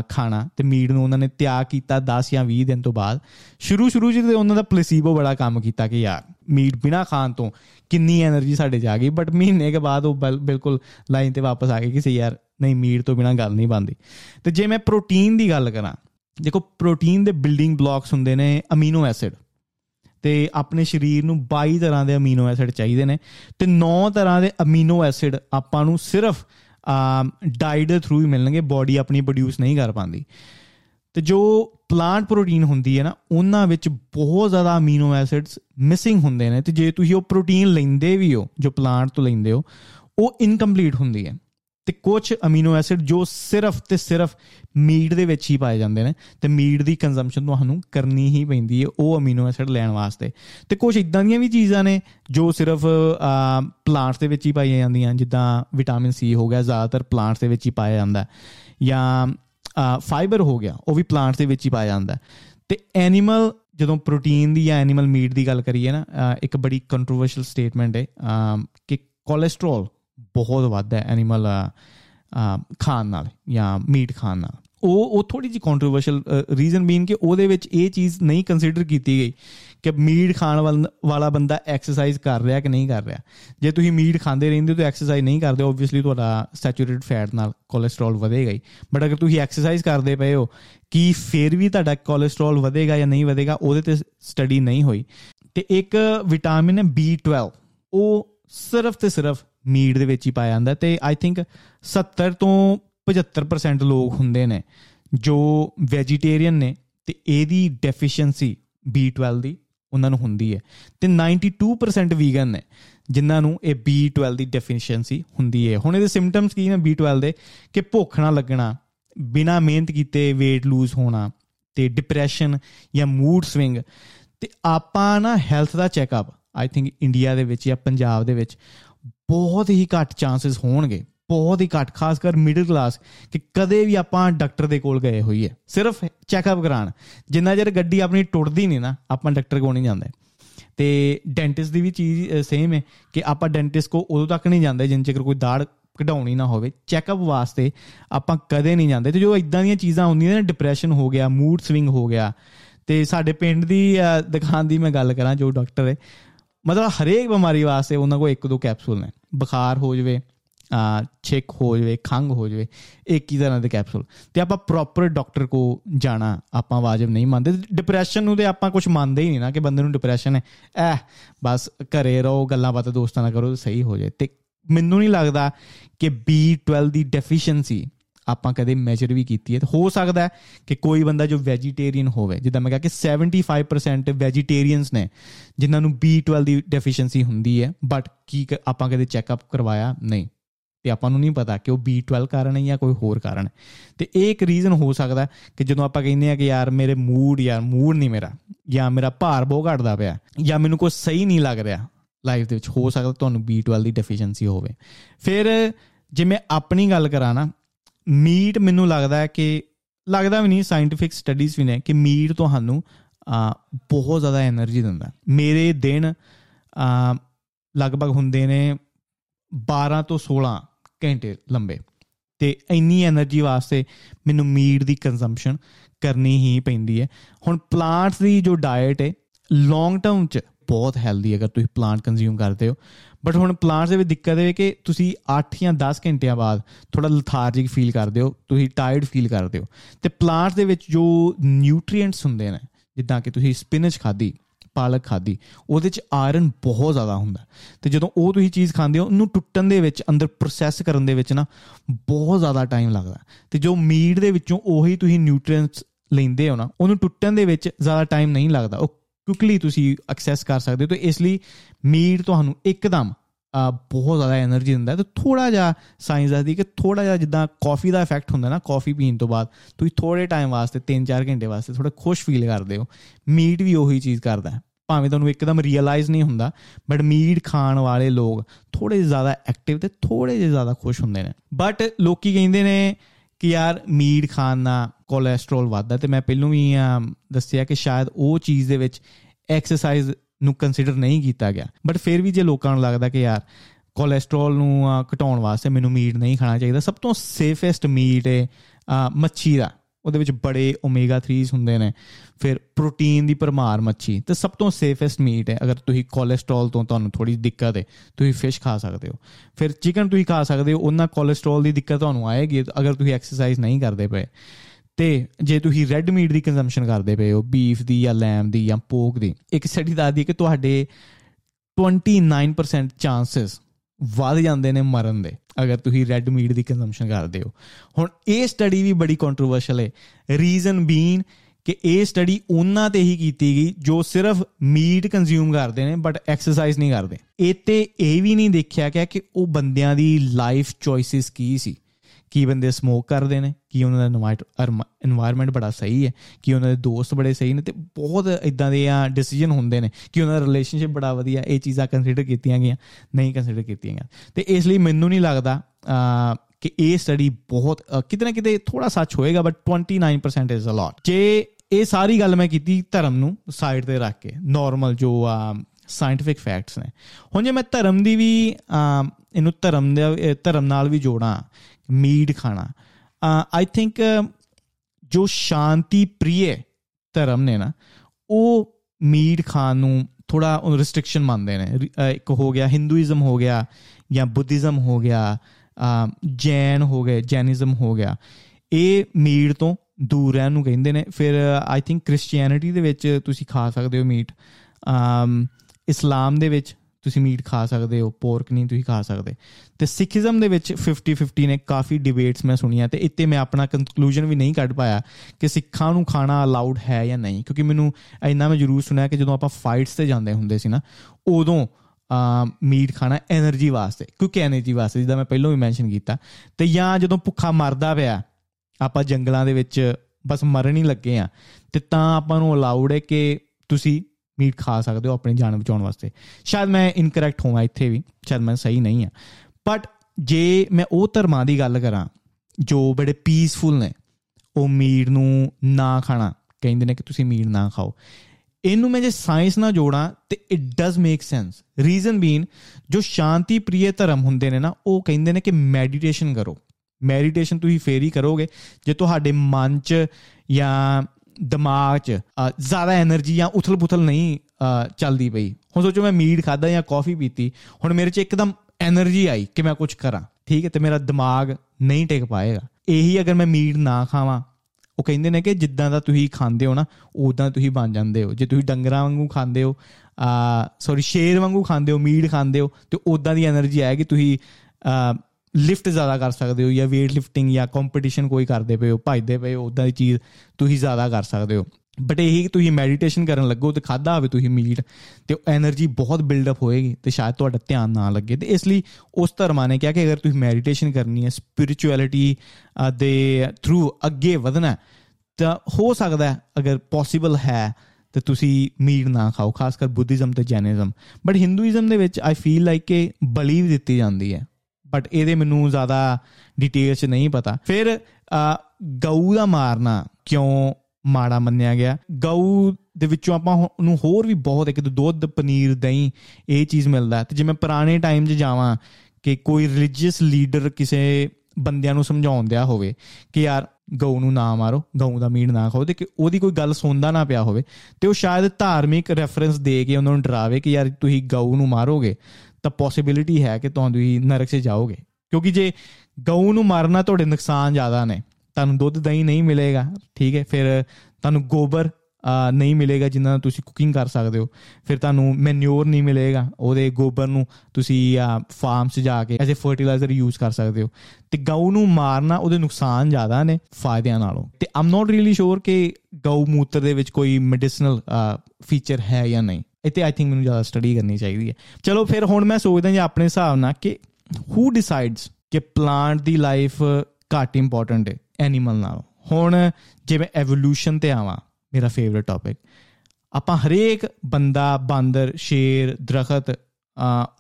ਖਾਣਾ ਤੇ ਮੀਟ ਨੂੰ ਉਹਨਾਂ ਨੇ ਤਿਆਗ ਕੀਤਾ 10 ਜਾਂ 20 ਦਿਨ ਤੋਂ ਬਾਅਦ। ਸ਼ੁਰੂ ਸ਼ੁਰੂ ਜਿਹੇ ਉਹਨਾਂ ਦਾ ਪਲੇਸੀਬੋ ਬੜਾ ਕੰਮ ਕੀਤਾ ਕਿ ਯਾਰ ਮੀਟ ਬਿਨਾ ਖਾਣ ਤੋਂ ਕਿੰਨੀ એનર્ਜੀ ਸਾਡੇ 'ਚ ਆ ਗਈ। ਬਟ ਮਹੀਨੇ ਕੇ ਬਾਅਦ ਉਹ ਬਿਲਕੁਲ ਲਾਈਨ ਤੇ ਵਾਪਸ ਆ ਗਈ ਕਿ ਸਹੀ ਯਾਰ, ਨਹੀਂ ਮੀਟ ਤੋਂ ਬਿਨਾ ਗੱਲ ਨਹੀਂ ਬੰਦੀ ਤੇ ਜੇ ਮੈਂ ਪ੍ਰੋਟੀਨ ਦੀ ਗੱਲ ਕਰਾਂ, ਦੇਖੋ ਪ੍ਰੋਟੀਨ ਦੇ ਬਿਲਡਿੰਗ ਬਲੌਕਸ ਹੁੰਦੇ ਨੇ ਅਮੀਨੋ ਐਸਿਡ ਤੇ ਆਪਣੇ ਸਰੀਰ ਨੂੰ 22 ਤਰ੍ਹਾਂ ਦੇ ਅਮੀਨੋ ਐਸਿਡ ਚਾਹੀਦੇ ਨੇ। ਤੇ 9 ਤਰ੍ਹਾਂ ਦੇ ਅਮੀਨੋ ਐਸਿਡ ਆਪਾਂ ਨੂੰ ਸਿਰਫ ਡਾਈਟ ਦੇ ਥਰੂ ਹੀ ਮਿਲਣਗੇ ਬਾਡੀ ਆਪਣੀ ਪ੍ਰੋਡਿਊਸ ਨਹੀਂ ਕਰ ਪਾਉਂਦੀ। ਤੇ ਜੋ ਪਲਾਂਟ ਪ੍ਰੋਟੀਨ ਹੁੰਦੀ ਹੈ ਨਾ, ਉਹਨਾਂ ਵਿੱਚ ਬਹੁਤ ਜ਼ਿਆਦਾ ਅਮੀਨੋ ਐਸਿਡਸ ਮਿਸਿੰਗ ਹੁੰਦੇ ਨੇ। ਤੇ ਜੇ ਤੁਸੀਂ ਉਹ ਪ੍ਰੋਟੀਨ ਲੈਂਦੇ ਵੀ ਹੋ, ਜੋ ਪਲਾਂਟ ਤੋਂ ਲੈਂਦੇ ਹੋ, ਉਹ ਇਨਕੰਪਲੀਟ ਹੁੰਦੀ ਹੈ। ਤੇ ਕੁਝ ਅਮੀਨੋ ਐਸਿਡ ਜੋ ਸਿਰਫ ਤੇ ਸਿਰਫ ਮੀਟ ਦੇ ਵਿੱਚ ਹੀ ਪਾਏ ਜਾਂਦੇ ਨੇ, ਤੇ ਮੀਟ ਦੀ ਕੰਜ਼ੰਪਸ਼ਨ ਤੁਹਾਨੂੰ ਕਰਨੀ ਹੀ ਪੈਂਦੀ ਹੈ ਉਹ ਅਮੀਨੋ ਐਸਿਡ ਲੈਣ ਵਾਸਤੇ। ਤੇ ਕੁਝ ਇਦਾਂ ਦੀਆਂ ਵੀ ਚੀਜ਼ਾਂ ਨੇ ਜੋ ਸਿਰਫ ਪਲਾਂਟਸ ਦੇ ਵਿੱਚ ਹੀ ਪਾਈਆਂ ਜਾਂਦੀਆਂ, ਜਿੱਦਾਂ ਵਿਟਾਮਿਨ ਸੀ ਹੋ ਗਿਆ, ਜ਼ਿਆਦਾਤਰ ਪਲਾਂਟਸ ਦੇ ਵਿੱਚ ਹੀ ਪਾਇਆ ਜਾਂਦਾ। ਜਾਂ ਫਾਈਬਰ ਹੋ ਗਿਆ, ਉਹ ਵੀ ਪਲਾਂਟਸ ਦੇ ਵਿੱਚ ਹੀ ਪਾਇਆ ਜਾਂਦਾ ਤੇ ਐਨੀਮਲ ਜਦੋਂ ਪ੍ਰੋਟੀਨ ਦੀ ਜਾਂ ਐਨੀਮਲ ਮੀਟ ਦੀ ਗੱਲ ਕਰੀਏ ਨਾ ਇੱਕ ਬੜੀ ਕੰਟਰੋਵਰਸ਼ੀਅਲ ਸਟੇਟਮੈਂਟ ਹੈ ਕਿ ਕੋਲੇਸਟ੍ਰੋਲ ਬਹੁਤ ਵੱਧ ਹੈ ਐਨੀਮਲ ਖਾਣ ਨਾਲ ਜਾਂ ਮੀਟ ਖਾਣ ਨਾਲ। ਉਹ ਉਹ ਥੋੜੀ ਜੀ ਕੰਟਰੋਵਰਸ਼ੀਅਲ ਰੀਜ਼ਨ ਬੀਨ ਕਿ ਉਹਦੇ ਵਿੱਚ ਇਹ ਚੀਜ਼ ਨਹੀਂ ਕੰਸੀਡਰ ਕੀਤੀ ਗਈ। ਕਿ ਮੀਟ ਖਾਣ ਵਾਲਾ ਬੰਦਾ ਐਕਸਰਸਾਈਜ਼ ਕਰ ਰਿਹਾ ਕਿ ਨਹੀਂ ਕਰ ਰਿਹਾ? ਜੇ ਤੁਸੀਂ ਮੀਟ ਖਾਂਦੇ ਰਹਿੰਦੇ ਹੋ ਤਾਂ ਐਕਸਰਸਾਈਜ਼ ਨਹੀਂ ਕਰਦੇ ਆਬਵੀਅਸਲੀ ਤੁਹਾਡਾ ਸੈਚੂਰੇਟਡ ਫੈਟ ਨਾਲ ਕੋਲੇਸਟ੍ਰੋਲ ਵਧੇਗਾ ਹੀ। ਬਟ ਅਗਰ ਤੁਸੀਂ ਐਕਸਰਸਾਈਜ਼ ਕਰਦੇ ਪਏ ਹੋ, ਕੀ ਫੇਰ ਵੀ ਤੁਹਾਡਾ ਕੋਲੇਸਟ੍ਰੋਲ ਵਧੇਗਾ ਜਾਂ ਨਹੀਂ ਵਧੇਗਾ, ਉਹਦੇ ਤੇ ਸਟੱਡੀ ਨਹੀਂ ਹੋਈ। ਤੇ ਇੱਕ ਵਿਟਾਮਿਨ ਹੈ B12 ਉਹ ਸਿਰਫ ਤੇ ਸਿਰਫ ਮੀਟ ਦੇ ਵਿੱਚ ਹੀ ਪਾਇਆ ਜਾਂਦਾ ਤੇ ਆਈ ਥਿੰਕ 70 ਤੋਂ 75% ਲੋਕ ਹੁੰਦੇ ਨੇ ਜੋ ਵੈਜੀਟੇਰੀਅਨ ਨੇ ਤੇ ਇਹਦੀ ਡੈਫੀਸ਼ੀਐਂਸੀ B12 ਦੀ। ਉਹਨਾਂ ਨੂੰ ਹੁੰਦੀ ਹੈ। ਤੇ 92% ਵੀਗਨ ਨੇ, ਜਿਨ੍ਹਾਂ ਨੂੰ ਇਹ B12 ਦੀ ਡੈਫੀਸ਼ੀਐਂਸੀ ਹੁੰਦੀ ਹੈ। ਹੁਣ ਇਹਦੇ ਸਿੰਪਟਮਸ ਕੀ ਨੇ B12 ਦੇ? ਕਿ ਭੁੱਖ ਨਾ ਲੱਗਣਾ, ਬਿਨਾ ਮਿਹਨਤ ਕੀਤੇ weight lose ਹੋਣਾ, ਤੇ ਡਿਪਰੈਸ਼ਨ ਜਾਂ ਮੂਡ ਸਵਿੰਗ ਤੇ ਆਪਾਂ ਨਾ ਹੈਲਥ ਦਾ ਚੈੱਕਅਪ ਆਈ ਥਿੰਕ ਇੰਡੀਆ ਦੇ ਵਿੱਚ ਜਾਂ ਪੰਜਾਬ ਦੇ ਵਿੱਚ ਬਹੁਤ ਹੀ ਘੱਟ ਚਾਂਸਸ ਹੋਣਗੇ। ਬਹੁਤ ਹੀ ਘੱਟ, ਖਾਸ ਕਰ ਮਿਡਲ ਕਲਾਸ ਕਿ ਕਦੇ ਵੀ ਆਪਾਂ ਡਾਕਟਰ ਦੇ ਕੋਲ ਗਏ ਹੋਈਏ। ਸਿਰਫ ਚੈੱਕਅਪ ਕਰਾਣ ਜਿੰਨਾ ਚਿਰ ਗੱਡੀ ਆਪਣੀ ਟੁੱਟਦੀ ਨਹੀਂ ਨਾ, ਆਪਾਂ ਡਾਕਟਰ ਕੋਲ ਨਹੀਂ ਜਾਂਦੇ। ਤੇ ਡੈਂਟਿਸਟ ਦੀ ਵੀ ਚੀਜ਼ ਸੇਮ ਹੈ ਕਿ ਆਪਾਂ ਡੈਂਟਿਸਟ ਕੋ ਉਦੋਂ ਤੱਕ ਨਹੀਂ ਜਾਂਦੇ ਜਿੰਨ ਚਿਰ ਕੋਈ ਦਾੜ ਕਢਾਉਣੀ ਨਾ ਹੋਵੇ। ਚੈੱਕਅਪ ਵਾਸਤੇ ਆਪਾਂ ਕਦੇ ਨਹੀਂ ਜਾਂਦੇ। ਤੇ ਜੋ ਇਦਾਂ ਦੀਆਂ ਚੀਜ਼ਾਂ ਹੁੰਦੀਆਂ ਨੇ ਡਿਪਰੈਸ਼ਨ ਹੋ ਗਿਆ ਮੂਡ ਸਵਿੰਗ ਹੋ ਗਿਆ, ਤੇ ਸਾਡੇ ਪਿੰਡ ਦੀ ਦੁਕਾਨ ਦੀ ਮੈਂ ਗੱਲ ਕਰਾਂ, ਜੋ ਡਾਕਟਰ ਹੈ ਮਤਲਬ ਹਰੇਕ ਬਿਮਾਰੀ ਵਾਸਤੇ ਉਹਨਾਂ ਕੋਲ ਇੱਕ ਦੋ ਕੈਪਸੂਲ ਨੇ। ਬੁਖਾਰ ਹੋ ਜਵੇ ਆ ਛੇਕ ਹੋ ਜਵੇ ਖੰਗ ਹੋ ਜਵੇ ਇੱਕ ਹੀ ਤਰ੍ਹਾਂ ਦੇ ਕੈਪਸੂਲ ਤੇ ਆਪਾਂ ਪ੍ਰੋਪਰ ਡਾਕਟਰ ਕੋ ਜਾਣਾ, ਆਪਾਂ ਵਾਜਬ ਨਹੀਂ ਮੰਨਦੇ। ਡਿਪਰੈਸ਼ਨ ਨੂੰ ਤੇ ਆਪਾਂ ਕੁਝ ਮੰਨਦੇ ਹੀ ਨਹੀਂ ਨਾ ਕਿ ਬੰਦੇ ਨੂੰ ਡਿਪਰੈਸ਼ਨ ਹੈ। ਐ ਬਸ ਘਰੇ ਰਹੋ, ਗੱਲਾਂ ਬਾਤਾਂ ਦੋਸਤਾਂ ਨਾਲ ਕਰੋ, ਸਹੀ ਹੋ ਜਾਏ। ਤੇ ਮੈਨੂੰ ਨਹੀਂ ਲੱਗਦਾ ਕਿ B12 ਦੀ ਡੈਫੀਸ਼ੀਐਂਸੀ ਆਪਾਂ ਕਦੇ ਮੈਜਰ ਵੀ ਕੀਤੀ ਹੈ। ਤੇ ਹੋ ਸਕਦਾ ਹੈ ਕਿ ਕੋਈ ਬੰਦਾ ਜੋ ਵੈਜੀਟੇਰੀਅਨ ਹੋਵੇ, ਜਿੱਦਾਂ ਮੈਂ ਕਿਹਾ ਕਿ 75% ਵੈਜੀਟੇਰੀਅਨਸ ਨੇ, ਜਿਨ੍ਹਾਂ ਨੂੰ B12 ਦੀ ਡੈਫੀਸ਼ੀਐਂਸੀ ਹੁੰਦੀ ਹੈ ਬਟ ਕੀ ਆਪਾਂ ਕਦੇ ਚੈੱਕਅਪ ਕਰਵਾਇਆ? ਨਹੀਂ। ਤੇ ਆਪਾਂ ਨੂੰ ਨਹੀਂ ਪਤਾ ਕਿ ਉਹ B12 ਕਾਰਨ ਹੈ ਜਾਂ ਕੋਈ ਹੋਰ ਕਾਰਨ ਹੈ। ਤੇ ਇਹ ਇੱਕ ਰੀਜ਼ਨ ਹੋ ਸਕਦਾ ਕਿ ਜਦੋਂ ਆਪਾਂ ਕਹਿੰਦੇ ਆ ਕਿ ਯਾਰ ਮੇਰੇ ਮੂਡ ਯਾਰ ਮੂਡ ਨਹੀਂ ਮੇਰਾ, ਜਾਂ ਮੇਰਾ ਭਾਰ ਬਹੁਤ ਘਟਦਾ ਪਿਆ, ਜਾਂ ਮੈਨੂੰ ਕੁਝ ਸਹੀ ਨਹੀਂ ਲੱਗ ਰਿਹਾ ਲਾਈਫ ਦੇ ਵਿੱਚ, ਹੋ ਸਕਦਾ ਤੁਹਾਨੂੰ B12 ਦੀ ਡੈਫੀਸ਼ੀਐਂਸੀ ਹੋਵੇ। ਫਿਰ ਜੇ ਮੈਂ ਆਪਣੀ ਗੱਲ ਕਰਾਂ ਨਾ ਮੀਟ ਮੈਨੂੰ ਲੱਗਦਾ ਹੈ ਕਿ, ਲੱਗਦਾ ਵੀ ਨਹੀਂ ਸਾਇੰਟਿਫਿਕ ਸਟੱਡੀਜ਼ ਵੀ ਨੇ ਕਿ ਮੀਟ ਤੁਹਾਨੂੰ ਬਹੁਤ ਜ਼ਿਆਦਾ એનર્ਜੀ ਦਿੰਦਾ ਮੇਰੇ ਦਿਨ ਲਗਭਗ ਹੁੰਦੇ ਨੇ 12 ਤੋਂ 16 ਘੰਟੇ ਲੰਬੇ। ਤੇ ਇੰਨੀ એનર્ਜੀ ਵਾਸਤੇ ਮੈਨੂੰ ਮੀਟ ਦੀ ਕੰਜ਼ੰਪਸ਼ਨ ਕਰਨੀ ਹੀ ਪੈਂਦੀ ਹੈ। ਹੁਣ ਪਲਾਂਟਸ ਦੀ ਜੋ ਡਾਈਟ ਹੈ ਲੌਂਗ ਟਰਮ ਚ ਬਹੁਤ ਹੈਲਦੀ ਅਗਰ ਤੁਸੀਂ ਪਲਾਂਟ ਕੰਜ਼ਿਊਮ ਕਰਦੇ ਹੋ। ਬਟ ਹੁਣ ਪਲਾਂਟਸ ਦੇ ਵਿੱਚ ਦਿੱਕਤ ਹੈ ਕਿ ਤੁਸੀਂ 8 ਜਾਂ 10 ਘੰਟਿਆਂ ਬਾਅਦ ਥੋੜਾ ਲਥਾਰਜਿਕ ਫੀਲ ਕਰਦੇ ਹੋ, ਤੁਸੀਂ ਟਾਇਰਡ ਫੀਲ ਕਰਦੇ ਹੋ। ਤੇ ਪਲਾਂਟਸ ਦੇ ਵਿੱਚ ਜੋ ਨਿਊਟ੍ਰੀਐਂਟਸ ਹੁੰਦੇ ਨੇ, ਜਿੱਦਾਂ ਕਿ ਤੁਸੀਂ ਸਪਿਨਚ ਖਾਦੀ ਪਾਲਕ ਖਾਦੀ ਉਹਦੇ ਚ ਆਇਰਨ ਬਹੁਤ ਜ਼ਿਆਦਾ ਹੁੰਦਾ। ਤੇ ਜਦੋਂ ਉਹ ਤੁਸੀਂ ਚੀਜ਼ ਖਾਂਦੇ ਹੋ, ਉਹਨੂੰ ਟੁੱਟਣ ਦੇ ਵਿੱਚ, ਅੰਦਰ ਪ੍ਰੋਸੈਸ ਕਰਨ ਦੇ ਵਿੱਚ ਨਾ ਬਹੁਤ ਜ਼ਿਆਦਾ ਟਾਈਮ ਲੱਗਦਾ। ਤੇ ਜੋ ਮੀਟ ਦੇ ਵਿੱਚੋਂ ਉਹੀ ਤੁਸੀਂ ਨਿਊਟ੍ਰੀਐਂਟਸ ਲੈਂਦੇ ਹੋ ਨਾ, ਉਹਨੂੰ ਟੁੱਟਣ ਦੇ ਵਿੱਚ ਜ਼ਿਆਦਾ ਟਾਈਮ ਨਹੀਂ ਲੱਗਦਾ। ਉਹ ਕੁਇਕਲੀ ਤੁਸੀਂ ਐਕਸੈਸ ਕਰ ਸਕਦੇ ਹੋ। ਤੇ ਇਸ ਲਈ ਮੀਟ ਤੁਹਾਨੂੰ ਇੱਕਦਮ ਬਹੁਤ ਜ਼ਿਆਦਾ એનર્ਜੀ ਦਿੰਦਾ ਤੇ ਥੋੜਾ ਜਿਹਾ ਸਾਇੰਸ ਦੱਸਦੀ ਕਿ ਥੋੜਾ ਜਿਹਾ ਜਿੱਦਾਂ ਕਾਫੀ ਦਾ ਇਫੈਕਟ ਹੁੰਦਾ ਨਾ ਕਾਫੀ ਪੀਣ ਤੋਂ ਬਾਅਦ, ਤੁਸੀਂ ਥੋੜੇ ਟਾਈਮ ਵਾਸਤੇ 3-4 ਘੰਟੇ ਵਾਸਤੇ ਥੋੜਾ ਖੁਸ਼ ਫੀਲ ਕਰਦੇ ਹੋ। ਮੀਟ ਵੀ ਉਹੀ ਚੀਜ਼ ਕਰਦਾ ਹੈ। ਭਾਵੇਂ ਤੁਹਾਨੂੰ ਇੱਕਦਮ ਰੀਅਲਾਈਜ਼ ਨਹੀਂ ਹੁੰਦਾ ਬਟ ਮੀਟ ਖਾਣ ਵਾਲੇ ਲੋਕ ਥੋੜੇ ਜ਼ਿਆਦਾ ਐਕਟਿਵ ਤੇ ਥੋੜੇ ਜਿਹਾ ਜ਼ਿਆਦਾ ਖੁਸ਼ ਹੁੰਦੇ ਨੇ। ਬਟ ਲੋਕੀ ਕਹਿੰਦੇ ਨੇ ਕਿ ਯਾਰ ਮੀਟ ਖਾਣ ਨਾਲ ਕੋਲੇਸਟ੍ਰੋਲ ਵੱਧਦਾ ਤੇ ਮੈਂ ਪਹਿਲਾਂ ਵੀ ਦੱਸਿਆ ਕਿ ਸ਼ਾਇਦ ਉਹ ਚੀਜ਼ ਦੇ ਵਿੱਚ ਐਕਸਰਸਾਈਜ਼ ਨੂੰ ਕੰਸੀਡਰ ਨਹੀਂ ਕੀਤਾ ਗਿਆ। ਬਟ ਫਿਰ ਵੀ ਜੇ ਲੋਕਾਂ ਨੂੰ ਲੱਗਦਾ ਕਿ ਯਾਰ ਕੋਲੇਸਟ੍ਰੋਲ ਨੂੰ ਘਟਾਉਣ ਵਾਸਤੇ ਮੈਨੂੰ ਮੀਟ ਨਹੀਂ ਖਾਣਾ ਚਾਹੀਦਾ, ਸਭ ਤੋਂ ਸੇਫੈਸਟ ਮੀਟ ਹੈ ਮੱਛੀ ਦਾ। ਉਹਦੇ ਵਿੱਚ ਬੜੇ ਓਮੇਗਾ 3s ਹੁੰਦੇ ਨੇ। ਫਿਰ ਪ੍ਰੋਟੀਨ ਦੀ ਪਰਮਾਰ ਮੱਛੀ, ਤੇ ਸਭ ਤੋਂ ਸੇਫੈਸਟ ਮੀਟ ਹੈ। ਅਗਰ ਤੁਸੀਂ ਕੋਲੇਸਟ੍ਰੋਲ ਤੋਂ ਤੁਹਾਨੂੰ ਥੋੜੀ ਦਿੱਕਤ ਹੈ, ਤੁਸੀਂ ਫਿਸ਼ ਖਾ ਸਕਦੇ ਹੋ। ਫਿਰ ਚਿਕਨ ਤੁਸੀਂ ਖਾ ਸਕਦੇ ਹੋ, ਉਹਨਾਂ ਕੋਲੇਸਟ੍ਰੋਲ ਦੀ ਦਿੱਕਤ ਤੁਹਾਨੂੰ ਆਏਗੀ। ਅਗਰ ਤੁਸੀਂ ਐਕਸਰਸਾਈਜ਼ ਨਹੀਂ ਕਰਦੇ ਪਏ ਤੇ ਜੇ ਤੁਸੀਂ ਰੈੱਡ ਮੀਟ ਦੀ ਕੰਜ਼ੰਪਸ਼ਨ ਕਰਦੇ ਪਏ ਹੋ ਬੀਫ ਦੀ ਜਾਂ ਲੈਮ ਦੀ ਜਾਂ ਪੋਕ ਦੀ, ਇੱਕ ਸਟੱਡੀ ਦੱਸਦੀ ਹੈ ਕਿ ਤੁਹਾਡੇ 29% ਚਾਂਸਸ ਵੱਧ ਜਾਂਦੇ ਨੇ ਮਰਨ ਦੇ, ਅਗਰ ਤੁਸੀਂ ਰੈੱਡ ਮੀਟ ਦੀ ਕੰਜ਼ੰਪਸ਼ਨ ਕਰਦੇ ਹੋ। ਹੁਣ ਇਹ ਸਟੱਡੀ ਵੀ ਬੜੀ ਕੰਟਰੋਵਰਸ਼ੀਅਲ ਹੈ। ਰੀਜ਼ਨ ਬੀਨ ਕਿ ਇਹ ਸਟੱਡੀ ਉਹਨਾਂ ਤੇ ਹੀ ਕੀਤੀ ਗਈ ਜੋ ਸਿਰਫ ਮੀਟ ਕੰਜ਼ਿਊਮ ਕਰਦੇ ਨੇ ਬਟ ਐਕਸਰਸਾਈਜ਼ ਨਹੀਂ ਕਰਦੇ। ਇਹ ਤੇ ਇਹ ਵੀ ਨਹੀਂ ਦੇਖਿਆ ਗਿਆ ਕਿ ਉਹ ਬੰਦਿਆਂ ਦੀ ਲਾਈਫ ਚੋਇਸਸ ਕੀ ਸੀ। ਕੀ ਬੰਦੇ ਸਮੋਕ ਕਰਦੇ ਨੇ, ਕੀ ਉਹਨਾਂ ਦਾ এনवायरमेंट ਬੜਾ ਸਹੀ ਹੈ, ਕੀ ਉਹਨਾਂ ਦੇ ਦੋਸਤ ਬੜੇ ਸਹੀ ਨੇ ਤੇ ਬਹੁਤ ਇਦਾਂ ਦੇ ਆ ਡਿਸੀਜਨ ਹੁੰਦੇ ਨੇ, ਕਿ ਉਹਨਾਂ ਦਾ ਰਿਲੇਸ਼ਨਸ਼ਿਪ ਬੜਾ ਵਧੀਆ, ਇਹ ਚੀਜ਼ਾਂ ਕੰਸੀਡਰ ਕੀਤੀਆਂ ਗਈਆਂ, ਨਹੀਂ ਕੰਸੀਡਰ ਕੀਤੀਆਂ ਗਈਆਂ। ਤੇ ਇਸ ਲਈ ਮੈਨੂੰ ਨਹੀਂ ਲੱਗਦਾ ਕਿ ਇਹ ਸਟੱਡੀ ਬਹੁਤ ਕਿਤੇ ਨਾ ਕਿਤੇ ਥੋੜਾ ਸੱਚ ਹੋਏਗਾ ਬਟ 29% ਇਜ਼ ਅ ਲੋਟ ਜੇ ਇਹ ਸਾਰੀ ਗੱਲ ਮੈਂ ਕੀਤੀ ਧਰਮ ਨੂੰ ਸਾਈਡ ਤੇ ਰੱਖ ਕੇ ਨਾਰਮਲ ਜੋ ਸਾਇੰਟਿਫਿਕ ਫੈਕਟਸ ਨੇ। ਹੁਣ ਜੇ ਮੈਂ ਧਰਮ ਦੀ ਵੀ ਇਹਨੂੰ ਧਰਮ ਦੇ ਧਰਮ ਨਾਲ ਵੀ ਜੋੜਾਂ ਮੀਟ ਖਾਣਾ। uh, ਆਈ ਥਿੰਕ uh, ਜੋ ਸ਼ਾਂਤੀ ਪ੍ਰਿਯ ਧਰਮ ਨੇ ਨਾ, ਉਹ ਮੀਟ ਖਾਣ ਨੂੰ ਥੋੜਾ ਰੈਸਟ੍ਰਿਕਸ਼ਨ ਮੰਨਦੇ ਨੇ। ਇੱਕ ਹੋ ਗਿਆ ਹਿੰਦੂਇਜ਼ਮ ਹੋ ਗਿਆ ਜਾਂ ਬੁੱਧੀਜ਼ਮ ਹੋ ਗਿਆ uh, ਜੈਨ ਹੋ ਗਏ ਜੈਨਿਜ਼ਮ ਹੋ ਗਿਆ। ਇਹ ਮੀਟ ਤੋਂ ਦੂਰ ਰਹਿਣ ਨੂੰ ਕਹਿੰਦੇ ਨੇ। ਫਿਰ ਆਈ ਥਿੰਕ ਕ੍ਰਿਸਚੀਅਨਿਟੀ ਦੇ ਵਿੱਚ ਤੁਸੀਂ ਖਾ ਸਕਦੇ ਹੋ ਮੀਟ ਇਸਲਾਮ um, ਦੇ ਵਿੱਚ ਤੁਸੀਂ ਮੀਟ ਖਾ ਸਕਦੇ ਹੋ ਪੋਰਕ ਨਹੀਂ ਤੁਸੀਂ ਖਾ ਸਕਦੇ। ਤੇ ਸਿੱਖੀਜ਼ਮ ਦੇ ਵਿੱਚ 50 50 ਨੇ ਕਾਫੀ ਡਿਬੇਟਸ ਮੈਂ ਸੁਣੀਆਂ ਤੇ ਇੱਥੇ ਮੈਂ ਆਪਣਾ ਕਨਕਲੂਜਨ ਵੀ ਨਹੀਂ ਕੱਢ ਪਾਇਆ ਕਿ ਸਿੱਖਾਂ ਨੂੰ ਖਾਣਾ ਅਲਾਉਡ ਹੈ ਜਾਂ ਨਹੀਂ। ਕਿਉਂਕਿ ਮੈਨੂੰ ਇੰਨਾ ਮੈਂ ਜ਼ਰੂਰ ਸੁਣਿਆ ਕਿ ਜਦੋਂ ਆਪਾਂ ਫਾਈਟਸ ਤੇ ਜਾਂਦੇ ਹੁੰਦੇ ਸੀ ਨਾ, ਉਦੋਂ ਮੀਟ ਖਾਣਾ એનર્ਜੀ ਵਾਸਤੇ ਕਿਉਂਕਿ એનર્ਜੀ ਵਾਸਤੇ, ਜਿੱਦਾਂ ਮੈਂ ਪਹਿਲਾਂ ਵੀ ਮੈਂਸ਼ਨ ਕੀਤਾ। ਤੇ ਜਾਂ ਜਦੋਂ ਭੁੱਖਾ ਮਰਦਾ ਪਿਆ, ਆਪਾਂ ਜੰਗਲਾਂ ਦੇ ਵਿੱਚ ਬਸ ਮਰਨ ਹੀ ਲੱਗੇ ਆ ਤੇ ਤਾਂ ਆਪਾਂ ਨੂੰ ਅਲਾਉਡ ਹੈ ਕਿ ਤੁਸੀਂ ਮੀਟ ਖਾ ਸਕਦੇ ਹੋ ਆਪਣੀ ਜਾਨ ਬਚਾਉਣ ਵਾਸਤੇ। ਸ਼ਾਇਦ ਮੈਂ ਇਨਕਰੈਕਟ ਹੋਵਾਂ ਇੱਥੇ ਵੀ, ਸ਼ਾਇਦ ਮੈਂ ਸਹੀ ਨਹੀਂ ਆ ਬਟ ਜੇ ਮੈਂ ਉਹ ਧਰਮਾਂ ਦੀ ਗੱਲ ਕਰਾਂ, ਜੋ ਬੜੇ ਪੀਸਫੁਲ ਨੇ, ਉਹ ਮੀਟ ਨੂੰ ਨਾ ਖਾਣਾ, ਕਹਿੰਦੇ ਨੇ ਕਿ ਤੁਸੀਂ ਮੀਟ ਨਾ ਖਾਓ। ਇਹਨੂੰ ਮੈਂ ਜੇ ਸਾਇੰਸ ਨਾਲ ਜੋੜਾਂ, ਤੇ it does make sense reason being ਜੋ ਸ਼ਾਂਤੀ ਪ੍ਰਿਯ ਧਰਮ ਹੁੰਦੇ ਨੇ ਨਾ, ਉਹ ਕਹਿੰਦੇ ਨੇ ਕਿ ਮੈਡੀਟੇਸ਼ਨ ਕਰੋ। ਮੈਡੀਟੇਸ਼ਨ ਤੁਸੀਂ ਫੇਰ ਹੀ ਕਰੋਗੇ, ਜੇ ਤੁਹਾਡੇ ਮਨ 'ਚ ਜਾਂ ਦਿਮਾਗ 'ਚ ਜ਼ਿਆਦਾ એનર્ਜੀ ਜਾਂ ਉਥਲ-ਪੁਥਲ ਨਹੀਂ ਚੱਲਦੀ ਪਈ। ਹੁਣ ਸੋਚੋ ਮੈਂ ਮੀਟ ਖਾਦਾ ਜਾਂ ਕਾਫੀ ਪੀਤੀ, ਹੁਣ ਮੇਰੇ 'ਚ ਇੱਕਦਮ એનર્ਜੀ ਆਈ ਕਿ ਮੈਂ ਕੁਝ ਕਰਾਂ। ਠੀਕ ਹੈ, ਤੇ ਮੇਰਾ ਦਿਮਾਗ ਨਹੀਂ ਟਿਕ ਪਾਏਗਾ। ਇਹੀ ਅਗਰ ਮੈਂ ਮੀਟ ਨਾ ਖਾਵਾਂ, ਉਹ ਕਹਿੰਦੇ ਨੇ ਕਿ ਜਿੱਦਾਂ ਦਾ ਤੁਸੀਂ ਖਾਂਦੇ ਹੋ ਨਾ ਉਦਾਂ ਤੁਸੀਂ ਬਣ ਜਾਂਦੇ ਹੋ। ਜੇ ਤੁਸੀਂ ਡੰਗਰਾਂ ਵਾਂਗੂ ਖਾਂਦੇ ਹੋ ਆ ਸੌਰੀ ਸ਼ੇਰ ਵਾਂਗੂ ਖਾਂਦੇ ਹੋ ਮੀਟ ਖਾਂਦੇ ਹੋ, ਤੇ ਉਦਾਂ ਦੀ એનર્ਜੀ ਆਏਗੀ, ਤੁਸੀਂ ਲਿਫਟ ਜ਼ਿਆਦਾ ਕਰ ਸਕਦੇ ਹੋ ਜਾਂ weight lifting ਜਾਂ ਕੰਪੀਟੀਸ਼ਨ ਕੋਈ ਕਰਦੇ ਪਏ ਹੋ, ਭਜਦੇ ਪਏ ਹੋ ਉਦਾਂ ਦੀ ਚੀਜ਼ ਤੁਸੀਂ ਜ਼ਿਆਦਾ ਕਰ ਸਕਦੇ ਹੋ। ਬਟ ਇਹ ਤੁਸੀਂ ਮੈਡੀਟੇਸ਼ਨ ਕਰਨ ਲੱਗੋ ਤੇ ਖਾਦਾ ਹੋਵੇ ਤੁਸੀਂ ਮੀਟ ਤੇ એનર્ਜੀ ਬਹੁਤ ਬਿਲਡ ਅਪ ਹੋਏਗੀ ਤੇ ਸ਼ਾਇਦ ਤੁਹਾਡਾ ਧਿਆਨ ਨਾ ਲੱਗੇ। ਤੇ ਇਸ ਲਈ ਉਸ ਧਰਮਾਂ ਨੇ ਕਿਹਾ ਕਿ ਅਗਰ ਤੁਸੀਂ ਮੈਡੀਟੇਸ਼ਨ ਕਰਨੀ ਹੈ ਸਪਿਰਚੁਅਲਿਟੀ ਦੇ ਥਰੂ ਅੱਗੇ ਵਧਣਾ ਤਾਂ ਹੋ ਸਕਦਾ ਹੈ ਅਗਰ ਪੋਸੀਬਲ ਹੈ ਤੇ ਤੁਸੀਂ ਮੀਟ ਨਾ ਖਾਓ ਖਾਸ ਕਰ ਬੁੱਧੀਜ਼ਮ ਤੇ ਜੈਨਿਜ਼ਮ। ਬਟ ਹਿੰਦੂਇਜ਼ਮ ਦੇ ਵਿੱਚ ਆਈ ਫੀਲ ਲਾਈਕ ਕਿ ਬਲੀਵ ਦਿੱਤੀ ਜਾਂਦੀ ਹੈ। ਬਟ ਇਹਦੇ ਮੈਨੂੰ ਜ਼ਿਆਦਾ ਡਿਟੇਲ 'ਚ ਨਹੀਂ ਪਤਾ। ਫਿਰ ਗਊ ਦਾ ਮਾਰਨਾ ਕਿਉਂ ਮਾੜਾ ਮੰਨਿਆ ਗਿਆ? ਗਊ ਦੇ ਵਿੱਚੋਂ ਆਪਾਂ ਨੂੰ ਹੋਰ ਵੀ ਬਹੁਤ ਇੱਕ ਦੁੱਧ, ਪਨੀਰ, ਦਹੀਂ ਇਹ ਚੀਜ਼ ਮਿਲਦਾ। ਤੇ ਜਿਵੇਂ ਪੁਰਾਣੇ ਟਾਈਮ 'ਚ ਜਾਵਾਂ ਕਿ ਕੋਈ ਰਿਲੀਜੀਅਸ ਲੀਡਰ ਕਿਸੇ ਬੰਦਿਆਂ ਨੂੰ ਸਮਝਾਉਂਦਿਆ ਹੋਵੇ ਕਿ ਯਾਰ ਗਊ ਨੂੰ ਨਾ ਮਾਰੋ, ਗਊ ਦਾ ਮੀਟ ਨਾ ਖਾਓ, ਤੇ ਕਿ ਉਹਦੀ ਕੋਈ ਗੱਲ ਸੁਣਦਾ ਨਾ ਪਿਆ ਹੋਵੇ, ਤੇ ਉਹ ਸ਼ਾਇਦ ਧਾਰਮਿਕ ਰੈਫਰੈਂਸ ਦੇ ਕੇ ਉਹਨਾਂ ਨੂੰ ਡਰਾਵੇ ਕਿ ਯਾਰ ਤੁਸੀਂ ਗਊ ਨੂੰ ਮਾਰੋਗੇ। ਤਾਂ ਪੋਸਿਬਿਲਿਟੀ ਹੈ ਕਿ ਤੁਸੀਂ ਨਰਕ 'ਚ ਜਾਓਗੇ। ਕਿਉਂਕਿ ਜੇ ਗਊ ਨੂੰ ਮਾਰਨਾ ਤੁਹਾਡੇ ਨੁਕਸਾਨ ਜ਼ਿਆਦਾ ਨੇ, ਤੁਹਾਨੂੰ ਦੁੱਧ ਦਹੀਂ ਨਹੀਂ ਮਿਲੇਗਾ, ਠੀਕ ਹੈ, ਫਿਰ ਤੁਹਾਨੂੰ ਗੋਬਰ ਨਹੀਂ ਮਿਲੇਗਾ ਜਿੰਨਾ ਤੁਸੀਂ ਕੁਕਿੰਗ ਕਰ ਸਕਦੇ ਹੋ। ਫਿਰ ਤੁਹਾਨੂੰ ਮੈਨਿਓਰ ਨਹੀਂ ਮਿਲੇਗਾ, ਉਹਦੇ ਗੋਬਰ ਨੂੰ ਤੁਸੀਂ ਫਾਰਮ 'ਚ ਜਾ ਕੇ ਐਜ਼ ਅ ਫਰਟੀਲਾਈਜ਼ਰ ਯੂਜ਼ ਕਰ ਸਕਦੇ ਹੋ। ਤੇ ਗਊ ਨੂੰ ਮਾਰਨਾ ਉਹਦੇ ਨੁਕਸਾਨ ਜ਼ਿਆਦਾ ਨੇ ਫਾਇਦਿਆਂ ਨਾਲੋਂ। ਤੇ ਆਮ ਨਾਟ ਰੀਲੀ ਸ਼ੋਰ ਕਿ ਗਊ ਮੂਤਰ ਦੇ ਵਿੱਚ ਕੋਈ ਮੈਡੀਸਨਲ ਫੀਚਰ ਹੈ ਜਾਂ ਨਹੀਂ। ਇੱਥੇ ਆਈ ਥਿੰਕ ਮੈਨੂੰ ਜ਼ਿਆਦਾ ਸਟੱਡੀ ਕਰਨੀ ਚਾਹੀਦੀ ਹੈ। ਚਲੋ ਫਿਰ ਹੁਣ ਮੈਂ ਸੋਚਦਾ ਜਾਂ ਆਪਣੇ ਹਿਸਾਬ ਨਾਲ ਕਿ ਹੂ ਡਿਸਾਈਡਸ ਕਿ ਪਲਾਂਟ ਦੀ ਲਾਈਫ ਘੱਟ ਇੰਪੋਰਟੈਂਟ ਹੈ ਐਨੀਮਲ ਨਾਲੋਂ? ਹੁਣ ਜਿਵੇਂ ਐਵੋਲੂਸ਼ਨ ਤੇ ਆਵਾਂ, ਮੇਰਾ ਫੇਵਰਿਟ ਟਾਪਿਕ ਆਪਾਂ ਹਰੇਕ ਬੰਦਾ, ਬਾਂਦਰ, ਸ਼ੇਰ, ਦਰਖਤ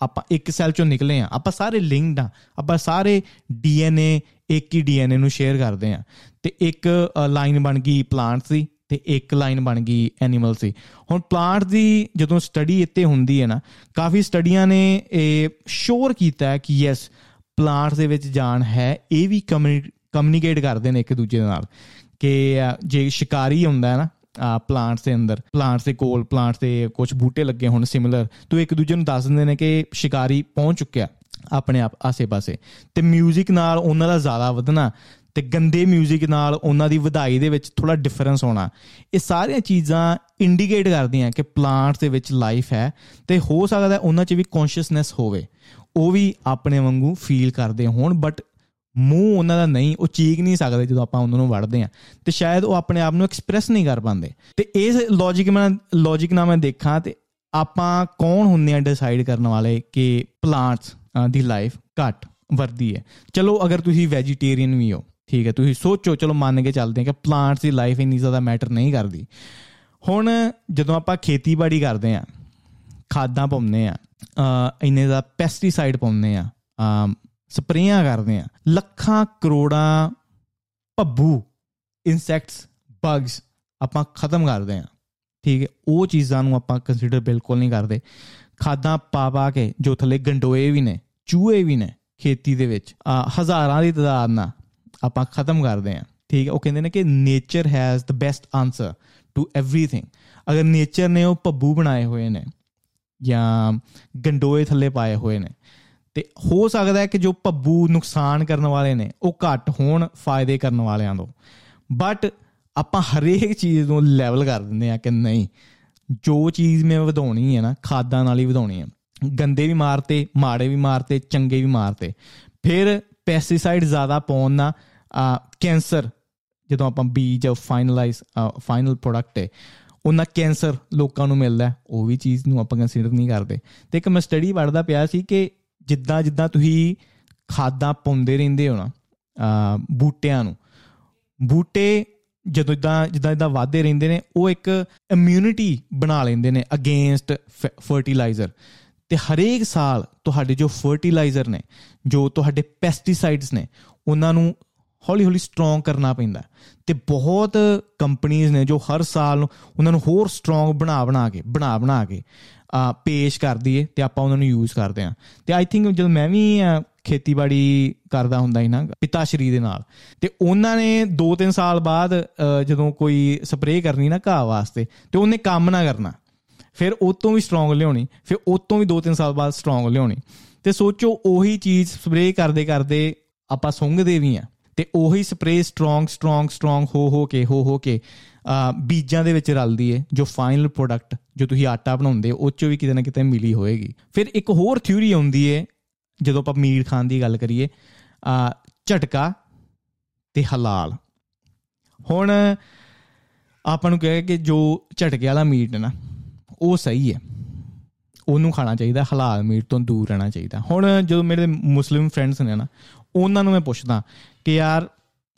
ਆਪਾਂ ਇੱਕ ਸੈੱਲ ਚੋਂ ਨਿਕਲੇ ਆ ਆਪਾਂ ਸਾਰੇ ਲਿੰਕਡ ਆ ਆਪਾਂ ਸਾਰੇ ਡੀਐਨਏ ਇੱਕ ਹੀ ਡੀਐਨਏ ਨੂੰ ਸ਼ੇਅਰ ਕਰਦੇ ਆ ਤੇ ਇੱਕ ਲਾਈਨ ਬਣ ਗਈ ਪਲਾਂਟਸ ਦੀ ਤੇ ਇੱਕ ਲਾਈਨ ਬਣ ਗਈ ਐਨੀਮਲ ਸੀ। ਹੁਣ ਪਲਾਂਟ ਦੀ ਜਦੋਂ ਸਟੱਡੀ ਇੱਥੇ ਹੁੰਦੀ ਹੈ ਨਾ, ਕਾਫੀ ਸਟੱਡੀਆਂ ਨੇ ਇਹ ਸ਼ੋਰ ਕੀਤਾ ਹੈ ਕਿ ਯੈਸ ਪਲਾਂਟਸ ਦੇ ਵਿੱਚ ਜਾਨ ਹੈ, ਇਹ ਵੀ ਕਮਿਊਨੀਕੇਟ ਕਰਦੇ ਨੇ ਇੱਕ ਦੂਜੇ ਨਾਲ ਕਿ ਜੇ ਸ਼ਿਕਾਰੀ ਹੁੰਦਾ ਹੈ ਨਾ ਪਲਾਂਟਸ ਦੇ ਅੰਦਰ ਪਲਾਂਟਸ ਦੇ ਕੋਲ ਪਲਾਂਟਸ ਦੇ ਕੁਝ ਬੂਟੇ ਲੱਗੇ ਹੋਣ ਸਿਮਿਲਰ ਤੋਂ ਇੱਕ ਦੂਜੇ ਨੂੰ ਦੱਸ ਦਿੰਦੇ ਨੇ ਕਿ ਸ਼ਿਕਾਰੀ ਪਹੁੰਚ ਚੁੱਕਿਆ ਆਪਣੇ ਆਪ ਆਸੇ-ਪਾਸੇ ਤੇ 뮤직 ਨਾਲ ਉਹਨਾਂ ਦਾ ਜ਼ਿਆਦਾ ਵਧਣਾ ਤੇ ਗੰਦੇ 뮤직 ਨਾਲ ਉਹਨਾਂ ਦੀ ਵਧਾਈ ਦੇ ਵਿੱਚ ਥੋੜਾ ਡਿਫਰੈਂਸ ਹੋਣਾ। ਇਹ ਸਾਰੀਆਂ ਚੀਜ਼ਾਂ ਇੰਡੀਕੇਟ ਕਰਦੀਆਂ ਕਿ ਪਲਾਂਟਸ ਦੇ ਵਿੱਚ ਲਾਈਫ ਹੈ ਤੇ ਹੋ ਸਕਦਾ ਉਹਨਾਂ 'ਚ ਵੀ ਕੌਨਸ਼ੀਅਸਨੈਸ ਹੋਵੇ। ਉਹ ਵੀ ਆਪਣੇ ਵਾਂਗੂ ਫੀਲ ਕਰਦੇ ਹੋਣ ਬਟ ਮੂੰਹ ਉਹਨਾਂ ਦਾ ਨਹੀਂ, ਉਹ ਚੀਕ ਨਹੀਂ ਸਕਦੇ ਜਦੋਂ ਆਪਾਂ ਉਹਨਾਂ ਨੂੰ ਵੜਦੇ ਆ ਤੇ ਸ਼ਾਇਦ ਉਹ ਆਪਣੇ ਆਪ ਨੂੰ ਐਕਸਪ੍ਰੈਸ ਨਹੀਂ ਕਰ ਪਾਉਂਦੇ। ਤੇ ਇਸ ਲੌਜੀਕ ਮੈਂ ਲੌਜੀਕ ਨਾਲ ਮੈਂ ਦੇਖਾਂ ਤੇ ਆਪਾਂ ਕੌਣ ਹੁੰਦੇ ਆ ਡਿਸਾਈਡ ਕਰਨ ਵਾਲੇ ਕਿ ਪਲਾਂਟਸ ਦੀ ਲਾਈਫ ਘੱਟ ਵਰਦੀ ਹੈ। ਚਲੋ ਅਗਰ ਤੁਸੀਂ ਵੈਜੀਟੇਰੀਅਨ ਵੀ ਹੋ ਠੀਕ ਹੈ, ਤੁਸੀਂ ਸੋਚੋ, ਚਲੋ ਮੰਨ ਕੇ ਚੱਲਦੇ ਹਾਂ ਕਿ ਪਲਾਂਟਸ ਦੀ ਲਾਈਫ ਇੰਨੀ ਜ਼ਿਆਦਾ ਮੈਟਰ ਨਹੀਂ ਕਰਦੀ। ਹੁਣ ਜਦੋਂ ਆਪਾਂ ਖੇਤੀਬਾੜੀ ਕਰਦੇ ਆ ਖਾਦਾਂ ਪਾਉਂਦੇ ਆ ਇੰਨੇ ਦਾ ਪੈਸਟੀਸਾਈਡ ਪਾਉਂਦੇ ਆ ਸਪਰੇਆਂ ਕਰਦੇ ਆ ਲੱਖਾਂ ਕਰੋੜਾਂ ਭੱਬੂ ਇਨਸੈਕਟਸ ਬਗਸ ਆਪਾਂ ਖਤਮ ਕਰਦੇ ਆ ਠੀਕ ਹੈ, ਉਹ ਚੀਜ਼ਾਂ ਨੂੰ ਆਪਾਂ ਕੰਸੀਡਰ ਬਿਲਕੁਲ ਨਹੀਂ ਕਰਦੇ। ਖਾਦਾਂ ਪਾ ਪਾ ਕੇ ਜੋ ਥੱਲੇ ਗੰਡੋਏ ਵੀ ਨੇ, ਚੂਹੇ ਵੀ ਨੇ ਖੇਤੀ ਦੇ ਵਿੱਚ ਹਜ਼ਾਰਾਂ ਦੀ ਤਦਾਦ ਨਾਲ ਆਪਾਂ ਖਤਮ ਕਰਦੇ ਆ ਠੀਕ ਹੈ, ਉਹ ਕਹਿੰਦੇ ਨੇ ਕਿ nature has the best answer to everything ਅਗਰ ਨੇਚਰ ਨੇ ਉਹ ਪੱਬੂ ਬਣਾਏ ਹੋਏ ਨੇ ਜਾਂ ਗੰਡੋਏ ਥੱਲੇ ਪਾਏ ਹੋਏ ਨੇ, ਤੇ ਹੋ ਸਕਦਾ ਹੈ ਕਿ ਜੋ ਪੱਬੂ ਨੁਕਸਾਨ ਕਰਨ ਵਾਲੇ ਨੇ, ਉਹ ਘੱਟ ਹੋਣ ਫਾਇਦੇ ਕਰਨ ਵਾਲਿਆਂ ਤੋਂ। ਬਟ ਆਪਾਂ ਹਰੇਕ ਚੀਜ਼ ਨੂੰ ਲੈਵਲ ਕਰ ਦਿੰਦੇ ਆ ਕਿ ਨਹੀਂ, ਜੋ ਚੀਜ਼ ਮੈਂ ਵਧਾਉਣੀ ਹੈ ਨਾ, ਖਾਦਾਂ ਨਾਲ ਹੀ ਵਧਾਉਣੀ ਹੈ। ਗੰਦੇ ਵੀ ਮਾਰਤੇ, ਮਾੜੇ ਵੀ ਮਾਰਤੇ, ਚੰਗੇ ਵੀ ਮਾਰਤੇ। ਫਿਰ ਪੈਸਟੀਸਾਈਡ ਜ਼ਿਆਦਾ ਪਾਉਣ ਨਾਲ ਕੈਂਸਰ ਜਦੋਂ ਆਪਾਂ ਬੀਜ ਫਾਈਨਲਾਈਜ਼ ਫਾਈਨਲ ਪ੍ਰੋਡਕਟ ਹੈ ਉਹਨਾਂ ਕੈਂਸਰ ਲੋਕਾਂ ਨੂੰ ਮਿਲਦਾ ਉਹ ਵੀ ਚੀਜ਼ ਨੂੰ ਆਪਾਂ ਕੰਸੀਡਰ ਨਹੀਂ ਕਰਦੇ। ਤੇ ਇੱਕ ਮੈਂ ਸਟੱਡੀ ਪੜ੍ਹਦਾ ਪਿਆ ਸੀ ਕਿ ਜਿੱਦਾਂ ਜਿੱਦਾਂ ਤੁਸੀਂ ਖਾਦਾਂ ਪਾਉਂਦੇ ਰਹਿੰਦੇ ਹੋ ਨਾ ਬੂਟਿਆਂ ਨੂੰ, ਬੂਟੇ ਜਦੋਂ ਇਦਾਂ, ਜਿੱਦਾਂ ਇਦਾਂ ਵਾਧੇ ਰਹਿੰਦੇ ਨੇ, ਉਹ ਇੱਕ ਇਮਿਊਨਿਟੀ ਬਣਾ ਲੈਂਦੇ ਨੇ ਅਗੇਂਸਟ ਫਰਟੀਲਾਈਜ਼ਰ ਤੇ ਹਰੇਕ ਸਾਲ ਤੁਹਾਡੇ ਜੋ ਫਰਟੀਲਾਈਜ਼ਰ ਨੇ, ਜੋ ਤੁਹਾਡੇ ਪੈਸਟੀਸਾਈਡਸ ਨੇ, ਉਹਨਾਂ ਨੂੰ ਹੌਲੀ ਹੌਲੀ ਸਟਰੋਂਗ ਕਰਨਾ ਪੈਂਦਾ ਤੇ ਬਹੁਤ ਕੰਪਨੀਆਂ ਨੇ ਜੋ ਹਰ ਸਾਲ ਉਹਨਾਂ ਨੂੰ ਹੋਰ ਸਟਰੋਂਗ ਬਣਾ ਬਣਾ ਕੇ, ਬਣਾ ਬਣਾ ਕੇ ਆ ਪੇਸ਼ ਕਰਦੀ ਏ ਤੇ ਆਪਾਂ ਉਹਨਾਂ ਨੂੰ ਯੂਜ਼ ਕਰਦੇ ਆ ਤੇ ਆਈ ਥਿੰਕ ਜਦੋਂ ਮੈਂ ਵੀ ਖੇਤੀਬਾੜੀ ਕਰਦਾ ਹੁੰਦਾ ਸੀ ਨਾ ਪਿਤਾ ਸ਼੍ਰੀ ਦੇ ਨਾਲ, ਤੇ ਉਹਨਾਂ ਨੇ 2-3 ਸਾਲ ਬਾਅਦ ਜਦੋਂ ਕੋਈ ਸਪਰੇਅ ਕਰਨੀ ਨਾ ਘਾਹ ਵਾਸਤੇ, ਤੇ ਉਹਨੇ ਕੰਮ ਨਾ ਕਰਨਾ। ਫਿਰ ਉਹ ਤੋਂ ਵੀ ਸਟਰੋਂਗ ਲਿਆਉਣੀ, ਫਿਰ ਉਹ ਤੋਂ ਵੀ 2-3 ਸਾਲ ਬਾਅਦ ਸਟਰੋਂਗ ਲਿਆਉਣੀ। ਤੇ ਸੋਚੋ ਉਹੀ ਚੀਜ਼ ਸਪਰੇਅ ਕਰਦੇ ਕਰਦੇ ਆਪਾਂ ਸੁੰਘਦੇ ਵੀ ਆ ਤੇ ਉਹੀ ਸਪਰੇਅ ਸਟਰੋਂਗ ਸਟਰੋਂਗ ਸਟਰੋਂਗ ਹੋ ਹੋ ਕੇ, ਹੋ ਹੋ ਕੇ ਬੀਜਾਂ ਦੇ ਵਿੱਚ ਰਲਦੀ ਏ, ਜੋ ਫਾਈਨਲ ਪ੍ਰੋਡਕਟ ਜੋ ਤੁਸੀਂ ਆਟਾ ਬਣਾਉਂਦੇ ਉਹ ਚੋਂ ਵੀ ਕਿਤੇ ਨਾ ਕਿਤੇ ਮਿਲੀ ਹੋਏਗੀ। ਫਿਰ ਇੱਕ ਹੋਰ ਥਿਊਰੀ ਆਉਂਦੀ ਏ, ਜਦੋਂ ਆਪਾਂ ਮੀਟ ਖਾਣ ਦੀ ਗੱਲ ਕਰੀਏ ਆ ਝਟਕਾ ਤੇ ਹਲਾਲ। ਹੁਣ ਆਪਾਂ ਨੂੰ ਕਹੇ ਕਿ ਜੋ ਝਟਕੇ ਵਾਲਾ ਮੀਟ ਨਾ, ਉਹ ਸਹੀ ਹੈ ਉਹਨੂੰ ਖਾਣਾ ਚਾਹੀਦਾ, ਹਲਾਲ ਮੀਟ ਤੋਂ ਦੂਰ ਰਹਿਣਾ ਚਾਹੀਦਾ। ਹੁਣ ਜਦੋਂ ਮੇਰੇ ਮੁਸਲਿਮ ਫਰੈਂਡਸ ਨੇ ਨਾ, ਉਹਨਾਂ ਨੂੰ ਮੈਂ ਪੁੱਛਦਾ ਕਿ ਯਾਰ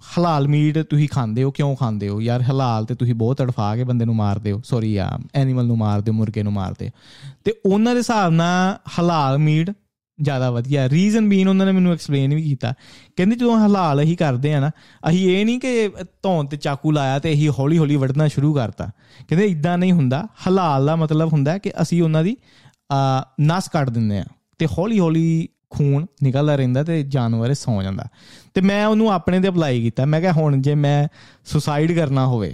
ਹਲਾਲ ਮੀਟ ਤੁਸੀਂ ਖਾਂਦੇ ਹੋ, ਕਿਉਂ ਖਾਂਦੇ ਹੋ? ਯਾਰ ਹਲਾਲ ਤੇ ਤੁਸੀਂ ਬਹੁਤ ਤੜਫਾ ਕੇ ਬੰਦੇ ਨੂੰ ਮਾਰਦੇ ਹੋ। ਸੌਰੀ ਆ ਐਨੀਮਲ ਨੂੰ ਮਾਰਦੇ ਹੋ, ਮੁਰਗੇ ਨੂੰ ਮਾਰਦੇ ਤੇ ਉਹਨਾਂ ਦੇ ਹਿਸਾਬ ਨਾਲ ਹਲਾਲ ਮੀਟ ਜ਼ਿਆਦਾ ਵਧੀਆ ਰੀਜ਼ਨ ਬੀਨ ਉਹਨਾਂ ਨੇ ਮੈਨੂੰ ਐਕਸਪਲੇਨ ਵੀ ਕੀਤਾ। ਕਹਿੰਦੇ ਜਦੋਂ ਹਲਾਲ ਹੀ ਕਰਦੇ ਆ ਨਾ, ਅਸੀਂ ਇਹ ਨਹੀਂ ਕਿ ਧੌਣ ਤੇ ਚਾਕੂ ਲਾਇਆ ਤੇ ਅਸੀਂ ਹੌਲੀ ਹੌਲੀ ਵੜਨਾ ਸ਼ੁਰੂ ਕਰਤਾ। ਕਹਿੰਦੇ ਇਦਾਂ ਨਹੀਂ ਹੁੰਦਾ। ਹਲਾਲ ਦਾ ਮਤਲਬ ਹੁੰਦਾ ਕਿ ਅਸੀਂ ਉਹਨਾਂ ਦੀ ਨਸ ਕੱਢ ਦਿੰਦੇ ਆ ਤੇ ਹੌਲੀ ਹੌਲੀ ਖੂਨ ਨਿਕਲਦਾ ਰਹਿੰਦਾ ਤੇ ਜਾਨਵਰ ਸੌ ਜਾਂਦਾ। ਤੇ ਮੈਂ ਉਹਨੂੰ ਆਪਣੇ ਤੇ ਅਪਲਾਈ ਕੀਤਾ। ਮੈਂ ਕਿਹਾ, ਹੁਣ ਜੇ ਮੈਂ ਸੁਸਾਈਡ ਕਰਨਾ ਹੋਵੇ,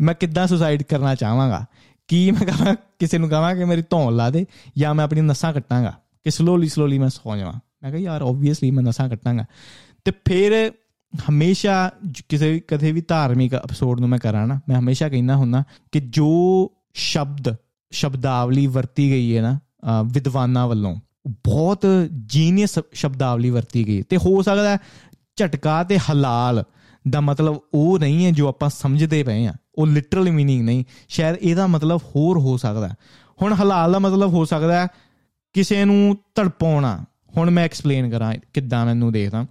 ਮੈਂ ਕਿੱਦਾਂ ਸੁਸਾਈਡ ਕਰਨਾ ਚਾਹਾਂਗਾ? ਕੀ ਮੈਂ ਕਹਾਂ, ਕਿਸੇ ਨੂੰ ਕਹਾਂ ਕਿ ਮੇਰੀ ਧੌਣ ਲਾ ਦੇ ਜਾਂ ਮੈਂ ਆਪਣੀ ਨਸਾਂ ਕੱਟਾਂਗਾ? ਕਿ ਸਲੋਲੀ ਸਲੋਲੀ ਮੈਂ ਸੌ ਜਾਵਾਂ? ਮੈਂ ਕਿਹਾ, ਯਾਰ ਆਬਵੀਅਸਲੀ ਮੈਂ ਨਸਾਂ ਕੱਟਾਂਗਾ। ਤੇ ਫਿਰ ਹਮੇਸ਼ਾ ਕਿਸੇ, ਕਦੇ ਵੀ ਧਾਰਮਿਕ ਐਪੀਸੋਡ ਨੂੰ ਮੈਂ ਕਰਾਂ ਨਾ, ਮੈਂ ਹਮੇਸ਼ਾ ਕਹਿੰਦਾ ਹੁੰਦਾ ਕਿ ਜੋ ਸ਼ਬਦ, ਸ਼ਬਦਾਵਲੀ ਵਰਤੀ ਗਈ ਹੈ ਨਾ ਵਿਦਵਾਨਾਂ ਵੱਲੋਂ ਬਹੁਤ ਜੀਨੀਅਸ ਸ਼ਬਦਾਵਲੀ ਵਰਤੀ ਗਈ ਤੇ ਹੋ ਸਕਦਾ ਝਟਕਾ ਤੇ ਹਲਾਲ ਦਾ ਮਤਲਬ ਉਹ ਨਹੀਂ ਹੈ ਜੋ ਆਪਾਂ ਸਮਝਦੇ ਪਏ ਆ ਉਹ ਲਿਟਰਲ ਮੀਨਿੰਗ ਨਹੀਂ। ਸ਼ਾਇਦ ਇਹਦਾ ਮਤਲਬ ਹੋਰ ਹੋ ਸਕਦਾ ਹੁਣ ਹਲਾਲ ਦਾ ਮਤਲਬ ਹੋ ਸਕਦਾ ਕਿਸੇ ਨੂੰ ਤੜਪਾਉਣਾ। ਹੁਣ ਮੈਂ ਐਕਸਪਲੇਨ ਕਰਾਂ ਕਿੱਦਾਂ ਮੈਨੂੰ ਦੇਖਦਾ।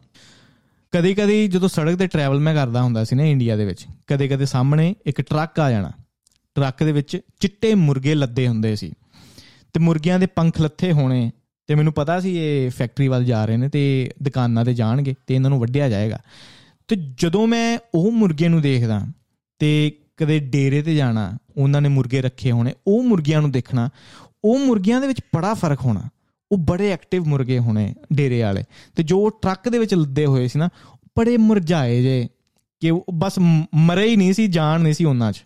ਕਦੇ ਕਦੇ ਜਦੋਂ ਸੜਕ ਤੇ ਟਰੈਵਲ ਮੈਂ ਕਰਦਾ ਹੁੰਦਾ ਸੀ ਨਾ ਇੰਡੀਆ ਦੇ ਵਿੱਚ ਕਦੇ ਕਦੇ ਸਾਹਮਣੇ ਇੱਕ ਟਰੱਕ ਆ ਜਾਣਾ। ਟਰੱਕ ਦੇ ਵਿੱਚ ਚਿੱਟੇ ਮੁਰਗੇ ਲੱਦੇ ਹੁੰਦੇ ਸੀ। ਤੇ ਮੁਰਗਿਆਂ ਦੇ ਪੰਖ ਲੱਥੇ ਹੋਣੇ ਤੇ ਮੈਨੂੰ ਪਤਾ ਸੀ ਇਹ ਫੈਕਟਰੀ ਵੱਲ ਜਾ ਰਹੇ ਨੇ ਤੇ ਦੁਕਾਨਾਂ ਤੇ ਜਾਣਗੇ ਤੇ ਇਹਨਾਂ ਨੂੰ ਵੱਢਿਆ ਜਾਏਗਾ। ਤੇ ਜਦੋਂ ਮੈਂ ਉਹ ਮੁਰਗੇ ਨੂੰ ਦੇਖਦਾ ਤੇ ਕਦੇ ਡੇਰੇ ਤੇ ਜਾਣਾ, ਉਹਨਾਂ ਨੇ ਮੁਰਗੇ ਰੱਖੇ ਹੋਣੇ, ਉਹ ਮੁਰਗਿਆਂ ਨੂੰ ਦੇਖਣਾ, ਉਹ ਮੁਰਗਿਆਂ ਦੇ ਵਿੱਚ ਬੜਾ ਫ਼ਰਕ ਹੋਣਾ। ਉਹ ਬੜੇ ਐਕਟਿਵ ਮੁਰਗੇ ਹੋਣੇ ਡੇਰੇ ਵਾਲੇ। ਤੇ ਜੋ ਟਰੱਕ ਦੇ ਵਿੱਚ ਲੱਦੇ ਹੋਏ ਸੀ ਨਾ, ਬੜੇ ਮੁਰਝਾਏ ਜੇ ਕਿ ਬਸ ਮਰੇ ਹੀ ਨਹੀਂ ਸੀ ਜਾਨ ਨਹੀਂ ਸੀ ਉਹਨਾਂ 'ਚ।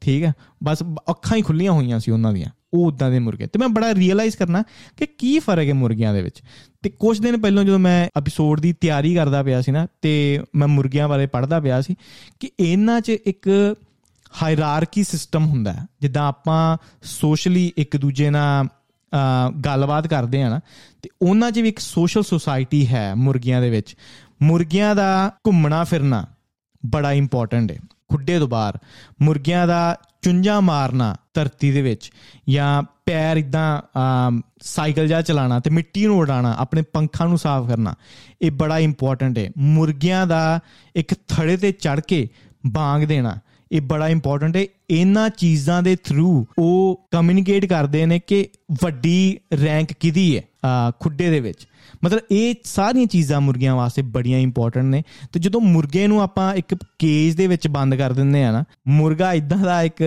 ਠੀਕ ਹੈ? ਬਸ ਅੱਖਾਂ ਹੀ ਖੁੱਲੀਆਂ ਹੋਈਆਂ ਸੀ ਉਹਨਾਂ ਦੀਆਂ। ਉਹ ਉਦਾਂ ਦੇ ਮੁਰਗੇ ਤੇ ਮੈਂ ਬੜਾ ਰੀਅਲਾਈਜ਼ ਕਰਨਾ ਕਿ ਕੀ ਫ਼ਰਕ ਹੈ ਮੁਰਗੀਆਂ ਦੇ ਵਿੱਚ। ਤੇ ਕੁਝ ਦਿਨ ਪਹਿਲਾਂ ਜਦੋਂ ਮੈਂ ਐਪੀਸੋਡ ਦੀ ਤਿਆਰੀ ਕਰਦਾ ਪਿਆ ਸੀ ਨਾ, ਤੇ ਮੈਂ ਮੁਰਗੀਆਂ ਬਾਰੇ ਪੜ੍ਹਦਾ ਪਿਆ ਸੀ ਕਿ ਇਹਨਾਂ 'ਚ ਇੱਕ ਹਾਇਰਾਰਕੀ ਸਿਸਟਮ ਹੁੰਦਾ ਜਿੱਦਾਂ ਆਪਾਂ ਸੋਸ਼ਲੀ ਇੱਕ ਦੂਜੇ ਨਾਲ ਗੱਲਬਾਤ ਕਰਦੇ ਆ ਨਾ, ਤੇ ਉਹਨਾਂ 'ਚ ਵੀ ਇੱਕ ਸੋਸ਼ਲ ਸੁਸਾਇਟੀ ਹੈ ਮੁਰਗੀਆਂ ਦੇ ਵਿੱਚ। ਮੁਰਗੀਆਂ ਦਾ ਘੁੰਮਣਾ ਫਿਰਨਾ ਬੜਾ ਇੰਪੋਰਟੈਂਟ ਹੈ। ਖੁੱਡੇ ਤੋਂ ਬਾਹਰ, ਮੁਰਗੀਆਂ ਦਾ ਚੁੰਝਾਂ ਮਾਰਨਾ ਧਰਤੀ ਦੇ ਵਿੱਚ ਜਾਂ ਪੈਰ ਇਦਾਂ ਸਾਈਕਲ ਜਾਂ ਚਲਾਣਾ ਤੇ ਮਿੱਟੀ ਨੂੰ ਉਡਾਣਾ ਆਪਣੇ ਪੰਖਾਂ ਨੂੰ ਸਾਫ਼ ਕਰਨਾ, ਇਹ ਬੜਾ ਇੰਪੋਰਟੈਂਟ ਹੈ। ਮੁਰਗੀਆਂ ਦਾ ਇੱਕ ਥੜੇ ਤੇ ਚੜ ਕੇ ਬਾਗ ਦੇਣਾ, ਇਹ ਬੜਾ ਇੰਪੋਰਟੈਂਟ ਹੈ। ਇਹਨਾਂ ਚੀਜ਼ਾਂ ਦੇ ਥਰੂ ਉਹ ਕਮਿਊਨੀਕੇਟ ਕਰਦੇ ਨੇ ਕਿ ਵੱਡੀ ਰੈਂਕ ਕਿਹਦੀ ਹੈ ਖੁੱਡੇ ਦੇ ਵਿੱਚ। ਮਤਲਬ ਇਹ ਸਾਰੀਆਂ ਚੀਜ਼ਾਂ ਮੁਰਗੀਆਂ ਵਾਸਤੇ ਬੜੀਆਂ ਇੰਪੋਰਟੈਂਟ ਨੇ। ਤੇ ਜਦੋਂ ਮੁਰਗੇ ਨੂੰ ਆਪਾਂ ਇੱਕ ਕੇਜ ਦੇ ਵਿੱਚ ਬੰਦ ਕਰ ਦਿੰਦੇ ਆ ਨਾ, ਮੁਰਗਾ ਇਦਾਂ ਦਾ ਇੱਕ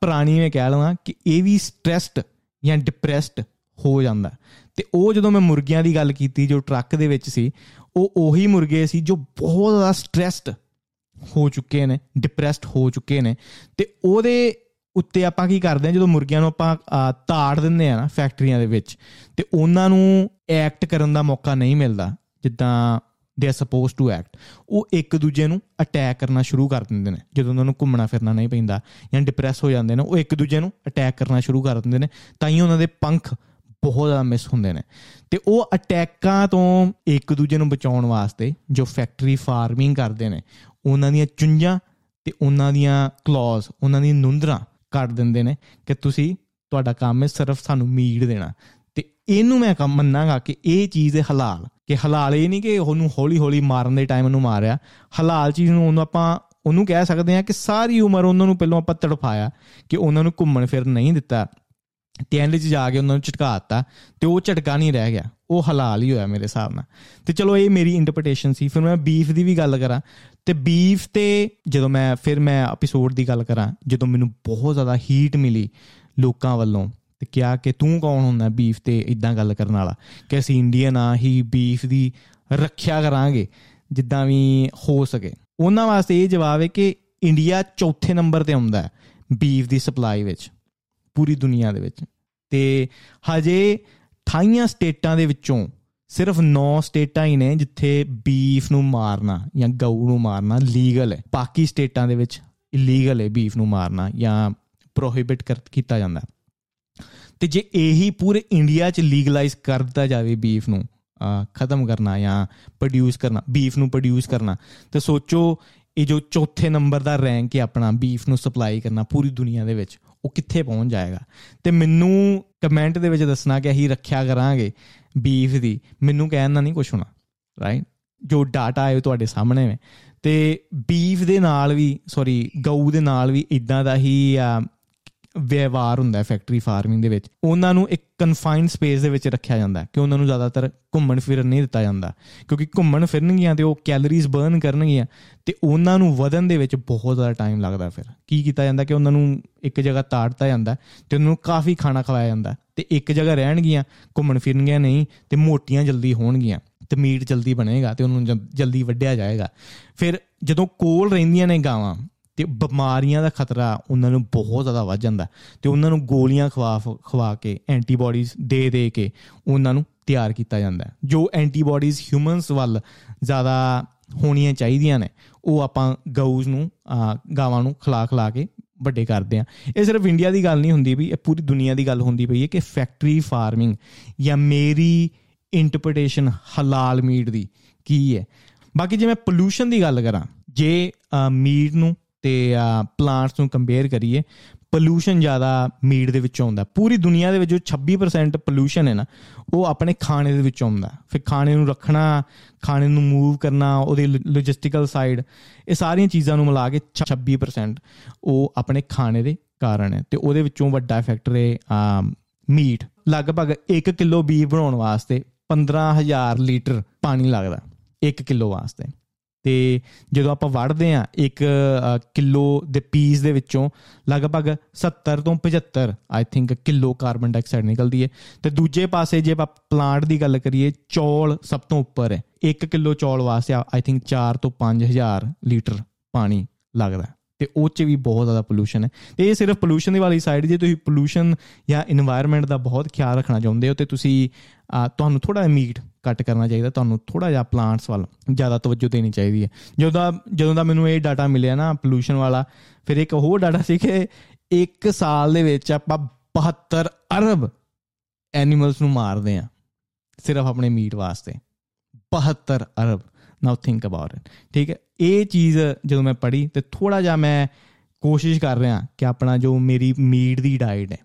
ਪ੍ਰਾਣੀ ਮੈਂ ਕਹਿ ਲਵਾਂ ਕਿ ਇਹ ਵੀ ਸਟ੍ਰੈਸਡ ਜਾਂ ਡਿਪਰੈਸਡ ਹੋ ਜਾਂਦਾ। ਤੇ ਉਹ ਜਦੋਂ ਮੈਂ ਮੁਰਗੀਆਂ ਦੀ ਗੱਲ ਕੀਤੀ, ਜੋ ਟਰੱਕ ਦੇ ਵਿੱਚ ਸੀ, ਉਹ ਉਹੀ ਮੁਰਗੇ ਸੀ ਜੋ ਬਹੁਤ ਜ਼ਿਆਦਾ ਸਟ੍ਰੈਸਡ ਹੋ ਚੁੱਕੇ ਨੇ ਡਿਪਰੈਸਡ ਹੋ ਚੁੱਕੇ ਨੇ। ਤੇ ਉਹਦੇ ਉੱਤੇ ਆਪਾਂ ਕੀ ਕਰਦੇ ਆ ਜਦੋਂ ਮੁਰਗੀਆਂ ਨੂੰ ਆਪਾਂ ਤਾੜ ਦਿੰਦੇ ਆ ਨਾ ਫੈਕਟਰੀਆਂ ਦੇ ਵਿੱਚ, ਤੇ ਉਹਨਾਂ ਨੂੰ ਐਕਟ ਕਰਨ ਦਾ ਮੌਕਾ ਨਹੀਂ ਮਿਲਦਾ, ਜਿੱਦਾਂ they are suppose to act ਉਹ ਇੱਕ ਦੂਜੇ ਨੂੰ ਅਟੈਕ ਕਰਨਾ ਸ਼ੁਰੂ ਕਰ ਦਿੰਦੇ ਨੇ, ਜਦੋਂ ਉਹਨਾਂ ਨੂੰ ਘੁੰਮਣਾ ਫਿਰਨਾ ਨਹੀਂ ਪੈਂਦਾ, ਜਾਂ ਡਿਪਰੈਸ ਹੋ ਜਾਂਦੇ ਨੇ, ਉਹ ਇੱਕ ਦੂਜੇ ਨੂੰ ਅਟੈਕ ਕਰਨਾ ਸ਼ੁਰੂ ਕਰ ਦਿੰਦੇ ਨੇ, ਤਾਂ ਹੀ ਉਹਨਾਂ ਦੇ ਪੰਖ ਬਹੁਤ ਜ਼ਿਆਦਾ ਮਿਸ ਹੁੰਦੇ ਨੇ। ਤੇ ਉਹ ਅਟੈਕਾਂ ਤੋਂ ਇੱਕ ਦੂਜੇ ਨੂੰ ਬਚਾਉਣ ਵਾਸਤੇ ਜੋ ਫੈਕਟਰੀ ਫਾਰਮਿੰਗ ਕਰਦੇ ਨੇ, ਉਹਨਾਂ ਦੀਆਂ ਚੁੰਝਾਂ ਤੇ ਉਹਨਾਂ ਦੀਆਂ ਕਲੌਜ਼ ਉਹਨਾਂ ਦੀਆਂ ਨੁੰਦਰਾਂ ਕੱਟ ਦਿੰਦੇ ਨੇ ਕਿ ਤੁਸੀਂ ਤੁਹਾਡਾ ਕੰਮ ਹੈ ਸਿਰਫ ਸਾਨੂੰ ਮੀਟ ਦੇਣਾ। ਤੇ ਇਹਨੂੰ ਮੈਂ ਕੰਮ ਮੰਨਾਂਗਾ ਕਿ ਇਹ ਚੀਜ਼ ਹੈ ਹਲਾਲ। ਕਿ ਹਲਾਲ ਇਹ ਨਹੀਂ ਕਿ ਉਹਨੂੰ ਹੌਲੀ ਹੌਲੀ ਮਾਰਨ ਦੇ ਟਾਈਮ ਉਹਨੂੰ ਮਾਰਿਆ। ਹਲਾਲ ਚੀਜ਼ ਨੂੰ ਉਹਨੂੰ ਆਪਾਂ, ਉਹਨੂੰ ਕਹਿ ਸਕਦੇ ਹਾਂ ਕਿ ਸਾਰੀ ਉਮਰ ਉਹਨਾਂ ਨੂੰ ਪਹਿਲਾਂ ਆਪਾਂ ਤੜਫਾਇਆ ਕਿ ਉਹਨਾਂ ਨੂੰ ਘੁੰਮਣ ਫਿਰਨ ਨਹੀਂ ਦਿੱਤਾ। ਤੇ ਐਂਡ 'ਚ ਜਾ ਕੇ ਉਹਨਾਂ ਨੂੰ ਝਟਕਾ ਦਿੱਤਾ ਤੇ ਉਹ ਝਟਕਾ ਨਹੀਂ ਰਹਿ ਗਿਆ। ਉਹ ਹਲਾਲ ਹੀ ਹੋਇਆ ਮੇਰੇ ਹਿਸਾਬ ਨਾਲ। ਤੇ ਚਲੋ ਇਹ ਮੇਰੀ ਇੰਟਰਪ੍ਰੀਟੇਸ਼ਨ ਸੀ। ਫਿਰ ਮੈਂ ਬੀਫ ਦੀ ਵੀ ਗੱਲ ਕਰਾਂ। ਤੇ ਬੀਫ ਤੇ ਜਦੋਂ ਮੈਂ, ਫਿਰ ਮੈਂ ਐਪੀਸੋਡ ਦੀ ਗੱਲ ਕਰਾਂ, ਜਦੋਂ ਮੈਨੂੰ ਬਹੁਤ ਜ਼ਿਆਦਾ ਹੀਟ ਮਿਲੀ ਲੋਕਾਂ ਵੱਲੋਂ, ਤੇ ਕਿਹਾ ਕਿ ਤੂੰ ਕੌਣ ਹੁੰਦਾ ਬੀਫ ਤੇ ਇਦਾਂ ਗੱਲ ਕਰਨ ਵਾਲਾ? ਕਿ ਅਸੀਂ ਇੰਡੀਅਨ ਆ ਹੀ ਬੀਫ ਦੀ ਰੱਖਿਆ ਕਰਾਂਗੇ, ਜਿੱਦਾਂ ਵੀ ਹੋ ਸਕੇ। ਉਹਨਾਂ ਵਾਸਤੇ ਇਹ ਜਵਾਬ ਹੈ ਕਿ ਇੰਡੀਆ ਚੌਥੇ ਨੰਬਰ ਤੇ ਆਉਂਦਾ ਹੈ ਬੀਫ ਦੀ ਸਪਲਾਈ ਵਿੱਚ, ਪੂਰੀ ਦੁਨੀਆ ਦੇ ਵਿੱਚ। ਤੇ ਹਜੇ 28 ਸਟੇਟਾਂ ਦੇ ਵਿੱਚੋਂ ਸਿਰਫ 9 ਸਟੇਟਾਂ ਹੀ ਨੇ ਜਿੱਥੇ ਬੀਫ ਨੂੰ ਮਾਰਨਾ ਜਾਂ ਗਊ ਨੂੰ ਮਾਰਨਾ ਲੀਗਲ ਹੈ। ਬਾਕੀ ਸਟੇਟਾਂ ਦੇ ਵਿੱਚ ਇਲੀਗਲ ਹੈ ਬੀਫ ਨੂੰ ਮਾਰਨਾ ਜਾਂ ਪ੍ਰੋਹਿਬਿਟ ਕੀਤਾ ਜਾਂਦਾ ਤੇ ਜੇ ਇਹੀ ਪੂਰੇ ਇੰਡੀਆ 'ਚ ਲੀਗਲਾਈਜ਼ ਕਰ ਦਿੱਤਾ ਜਾਵੇ ਬੀਫ ਨੂੰ ਖਤਮ ਕਰਨਾ ਜਾਂ ਪ੍ਰੋਡਿਊਸ ਕਰਨਾ ਬੀਫ ਨੂੰ ਪ੍ਰੋਡਿਊਸ ਕਰਨਾ, ਤੇ ਸੋਚੋ ਇਹ ਜੋ ਚੌਥੇ ਨੰਬਰ ਦਾ ਰੈਂਕ ਹੈ ਆਪਣਾ ਬੀਫ ਨੂੰ ਸਪਲਾਈ ਕਰਨਾ ਪੂਰੀ ਦੁਨੀਆ ਦੇ ਵਿੱਚ ਉਹ ਕਿੱਥੇ ਪਹੁੰਚ ਜਾਏਗਾ? ਤੇ ਮੈਨੂੰ ਕਮੈਂਟ ਦੇ ਵਿੱਚ ਦੱਸਣਾ ਕਿ ਅਸੀਂ ਰੱਖਿਆ ਕਰਾਂਗੇ ਬੀਫ ਦੀ। ਮੈਨੂੰ ਕਹਿਣ ਦਾ ਨਹੀਂ ਕੁਝ ਹੋਣਾ ਰਾਈਟ ਜੋ ਡਾਟਾ ਹੈ ਤੁਹਾਡੇ ਸਾਹਮਣੇ ਹੈ ਤੇ ਬੀਫ ਦੇ ਨਾਲ ਵੀ ਸੌਰੀ ਗਊ ਦੇ ਨਾਲ ਵੀ ਇਦਾਂ ਦਾ ਹੀ ਵਿਵਹਾਰ ਹੁੰਦਾ ਹੈ ਫੈਕਟਰੀ ਫਾਰਮਿੰਗ ਦੇ ਵਿੱਚ। ਉਹਨਾਂ ਨੂੰ ਇੱਕ ਕਨਫਾਈਨਡ ਸਪੇਸ ਦੇ ਵਿੱਚ ਰੱਖਿਆ ਜਾਂਦਾ ਹੈ, ਕਿ ਉਹਨਾਂ ਨੂੰ ਜ਼ਿਆਦਾਤਰ ਘੁੰਮਣ ਫਿਰਨ ਨਹੀਂ ਦਿੱਤਾ ਜਾਂਦਾ। ਕਿਉਂਕਿ ਘੁੰਮਣ ਫਿਰਨਗੀਆਂ ਤੇ ਉਹ ਕੈਲਰੀਜ਼ ਬਰਨ ਕਰਨਗੀਆਂ, ਤੇ ਉਹਨਾਂ ਨੂੰ ਵਧਣ ਦੇ ਵਿੱਚ ਬਹੁਤ ਜ਼ਿਆਦਾ ਟਾਈਮ ਲੱਗਦਾ ਫਿਰ। ਕੀ ਕੀਤਾ ਜਾਂਦਾ ਕਿ ਉਹਨਾਂ ਨੂੰ ਇੱਕ ਜਗ੍ਹਾ ਤਾੜਤਾ ਜਾਂਦਾ ਤੇ ਉਹਨਾਂ ਨੂੰ ਕਾਫੀ ਖਾਣਾ ਖਵਾਇਆ ਜਾਂਦਾ ਤੇ ਇੱਕ ਜਗ੍ਹਾ ਰਹਿਣਗੀਆਂ, ਘੁੰਮਣ ਫਿਰਨਗੀਆਂ ਨਹੀਂ, ਤੇ ਮੋਟੀਆਂ ਜਲਦੀ ਹੋਣਗੀਆਂ, ਤੇ ਮੀਟ ਜਲਦੀ ਬਣੇਗਾ, ਤੇ ਉਹਨੂੰ ਜਲਦੀ ਵੱਢਿਆ ਜਾਏਗਾ। ਫਿਰ ਜਦੋਂ ਕੋਲ ਰਹਿੰਦੀਆਂ ਨੇ ਗਾਵਾਂ ਤੇ ਬਿਮਾਰੀਆਂ ਦਾ ਖਤਰਾ ਉਹਨਾਂ ਨੂੰ ਬਹੁਤ ਜ਼ਿਆਦਾ ਵੱਧ ਜਾਂਦਾ ਤੇ ਉਹਨਾਂ ਨੂੰ ਗੋਲੀਆਂ ਖਵਾ ਖਵਾ ਕੇ ਐਂਟੀਬਾਡੀਜ਼ ਦੇ ਦੇ ਕੇ ਉਹਨਾਂ ਨੂੰ ਤਿਆਰ ਕੀਤਾ ਜਾਂਦਾ ਜੋ ਐਂਟੀਬਾਡੀਜ਼ ਹਿਊਮਨਸ ਵੱਲ ਜ਼ਿਆਦਾ ਹੋਣੀਆਂ ਚਾਹੀਦੀਆਂ ਨੇ, ਉਹ ਆਪਾਂ ਗਊਜ਼ ਨੂੰ ਗਾਵਾਂ ਨੂੰ ਖਲਾ ਖਲਾ ਕੇ ਵੱਡੇ ਕਰਦੇ ਆ ਇਹ ਸਿਰਫ ਇੰਡੀਆ ਦੀ ਗੱਲ ਨਹੀਂ ਹੁੰਦੀ ਵੀ ਇਹ ਪੂਰੀ ਦੁਨੀਆ ਦੀ ਗੱਲ ਹੁੰਦੀ ਪਈ ਹੈ ਕਿ ਫੈਕਟਰੀ ਫਾਰਮਿੰਗ ਜਾਂ ਮੇਰੀ ਇੰਟਰਪ੍ਰੀਟੇਸ਼ਨ ਹਲਾਲ ਮੀਟ ਦੀ ਕੀ ਹੈ। ਬਾਕੀ ਜੇ ਮੈਂ ਪੋਲੂਸ਼ਨ ਦੀ ਗੱਲ ਕਰਾਂ, ਜੇ ਮੀਟ ਨੂੰ ਤੇ ਪਲਾਂਟਸ ਨੂੰ ਕੰਪੇਅਰ ਕਰੀਏ ਪੋਲੂਸ਼ਨ ਜ਼ਿਆਦਾ ਮੀਟ ਦੇ ਵਿੱਚੋਂ ਆਉਂਦਾ ਪੂਰੀ ਦੁਨੀਆ ਦੇ ਵਿੱਚ ਜੋ 26% ਪੋਲੂਸ਼ਨ ਹੈ ਨਾ, ਉਹ ਆਪਣੇ ਖਾਣੇ ਦੇ ਵਿੱਚੋਂ ਆਉਂਦਾ ਫਿਰ ਖਾਣੇ ਨੂੰ ਰੱਖਣਾ, ਖਾਣੇ ਨੂੰ ਮੂਵ ਕਰਨਾ, ਉਹਦੇ ਲੌਜਿਸਟਿਕਲ ਸਾਈਡ ਇਹ ਸਾਰੀਆਂ ਚੀਜ਼ਾਂ ਨੂੰ ਮਿਲਾ ਕੇ 26% ਉਹ ਆਪਣੇ ਖਾਣੇ ਦੇ ਕਾਰਨ ਹੈ। ਤੇ ਉਹਦੇ ਵਿੱਚੋਂ ਵੱਡਾ ਫੈਕਟਰ ਹੈ ਮੀਟ ਲਗਭਗ 1 ਕਿਲੋ ਬੀਫ ਬਣਾਉਣ ਵਾਸਤੇ 15000 ਲੀਟਰ ਪਾਣੀ ਲੱਗਦਾ 1 ਕਿਲੋ ਵਾਸਤੇ। ਤੇ ਜਦੋਂ ਆਪਾਂ ਵੜਦੇ ਆ ਇੱਕ ਕਿਲੋ ਦੇ ਪੀਸ ਦੇ ਵਿੱਚੋਂ ਲਗਭਗ 70 ਤੋਂ 75 I think kilo carbon dioxide ਨਿਕਲਦੀ ਹੈ। ਤੇ ਦੂਜੇ ਪਾਸੇ ਜੇ ਆਪਾਂ ਪਲਾਂਟ ਦੀ ਗੱਲ ਕਰੀਏ, ਚੌਲ ਸਭ ਤੋਂ ਉੱਪਰ ਹੈ। 1 ਕਿਲੋ ਚੌਲ ਵਾਸਤੇ ਆਈ ਥਿੰਕ 4 ਤੋਂ 5000 ਲੀਟਰ ਪਾਣੀ ਲੱਗਦਾ। ਤੇ ਉਹ ਚ ਵੀ ਬਹੁਤ ਜ਼ਿਆਦਾ ਪੋਲੂਸ਼ਨ ਹੈ। ਤੇ ਇਹ ਸਿਰਫ ਪੋਲੂਸ਼ਨ ਦੀ ਵਾਲੀ ਸਾਈਡ ਜੇ ਤੁਸੀਂ ਪੋਲੂਸ਼ਨ ਜਾਂ এনवायरमेंट ਦਾ ਬਹੁਤ ਖਿਆਲ ਰੱਖਣਾ ਚਾਹੁੰਦੇ ਹੋ, ਤੇ ਤੁਸੀਂ ਤੁਹਾਨੂੰ ਥੋੜਾ ਮੀਟ ਕੱਟ ਕਰਨਾ ਚਾਹੀਦਾ, ਤੁਹਾਨੂੰ ਥੋੜਾ ਜਿਹਾ ਪਲਾਂਟਸ ਵੱਲ ਜ਼ਿਆਦਾ ਤਵੱਜੋ ਦੇਣੀ ਚਾਹੀਦੀ ਹੈ। ਜਦੋਂ ਦਾ ਜਦੋਂ ਦਾ ਮੈਨੂੰ ਇਹ ਡਾਟਾ ਮਿਲਿਆ ਨਾ ਪੋਲੂਸ਼ਨ ਵਾਲਾ, ਫਿਰ ਇੱਕ ਹੋਰ ਡਾਟਾ ਸੀ ਕਿ ਇੱਕ ਸਾਲ ਦੇ ਵਿੱਚ ਆਪਾਂ 72 ਅਰਬ ਐਨੀਮਲਸ ਨੂੰ ਮਾਰਦੇ ਆ ਸਿਰਫ ਆਪਣੇ ਮੀਟ ਵਾਸਤੇ। 72 ਅਰਬ। ਨਾਓ ਥਿੰਕ ਅਬਾਊਟ ਇਟ ਠੀਕ ਹੈ? ਇਹ ਚੀਜ਼ ਜਦੋਂ ਮੈਂ ਪੜ੍ਹੀ ਤੇ ਥੋੜਾ ਜਿਹਾ ਮੈਂ ਕੋਸ਼ਿਸ਼ ਕਰ ਰਿਹਾ ਕਿ ਆਪਣਾ ਜੋ ਮੇਰੀ ਮੀਟ ਦੀ ਡਾਈਟ ਹੈ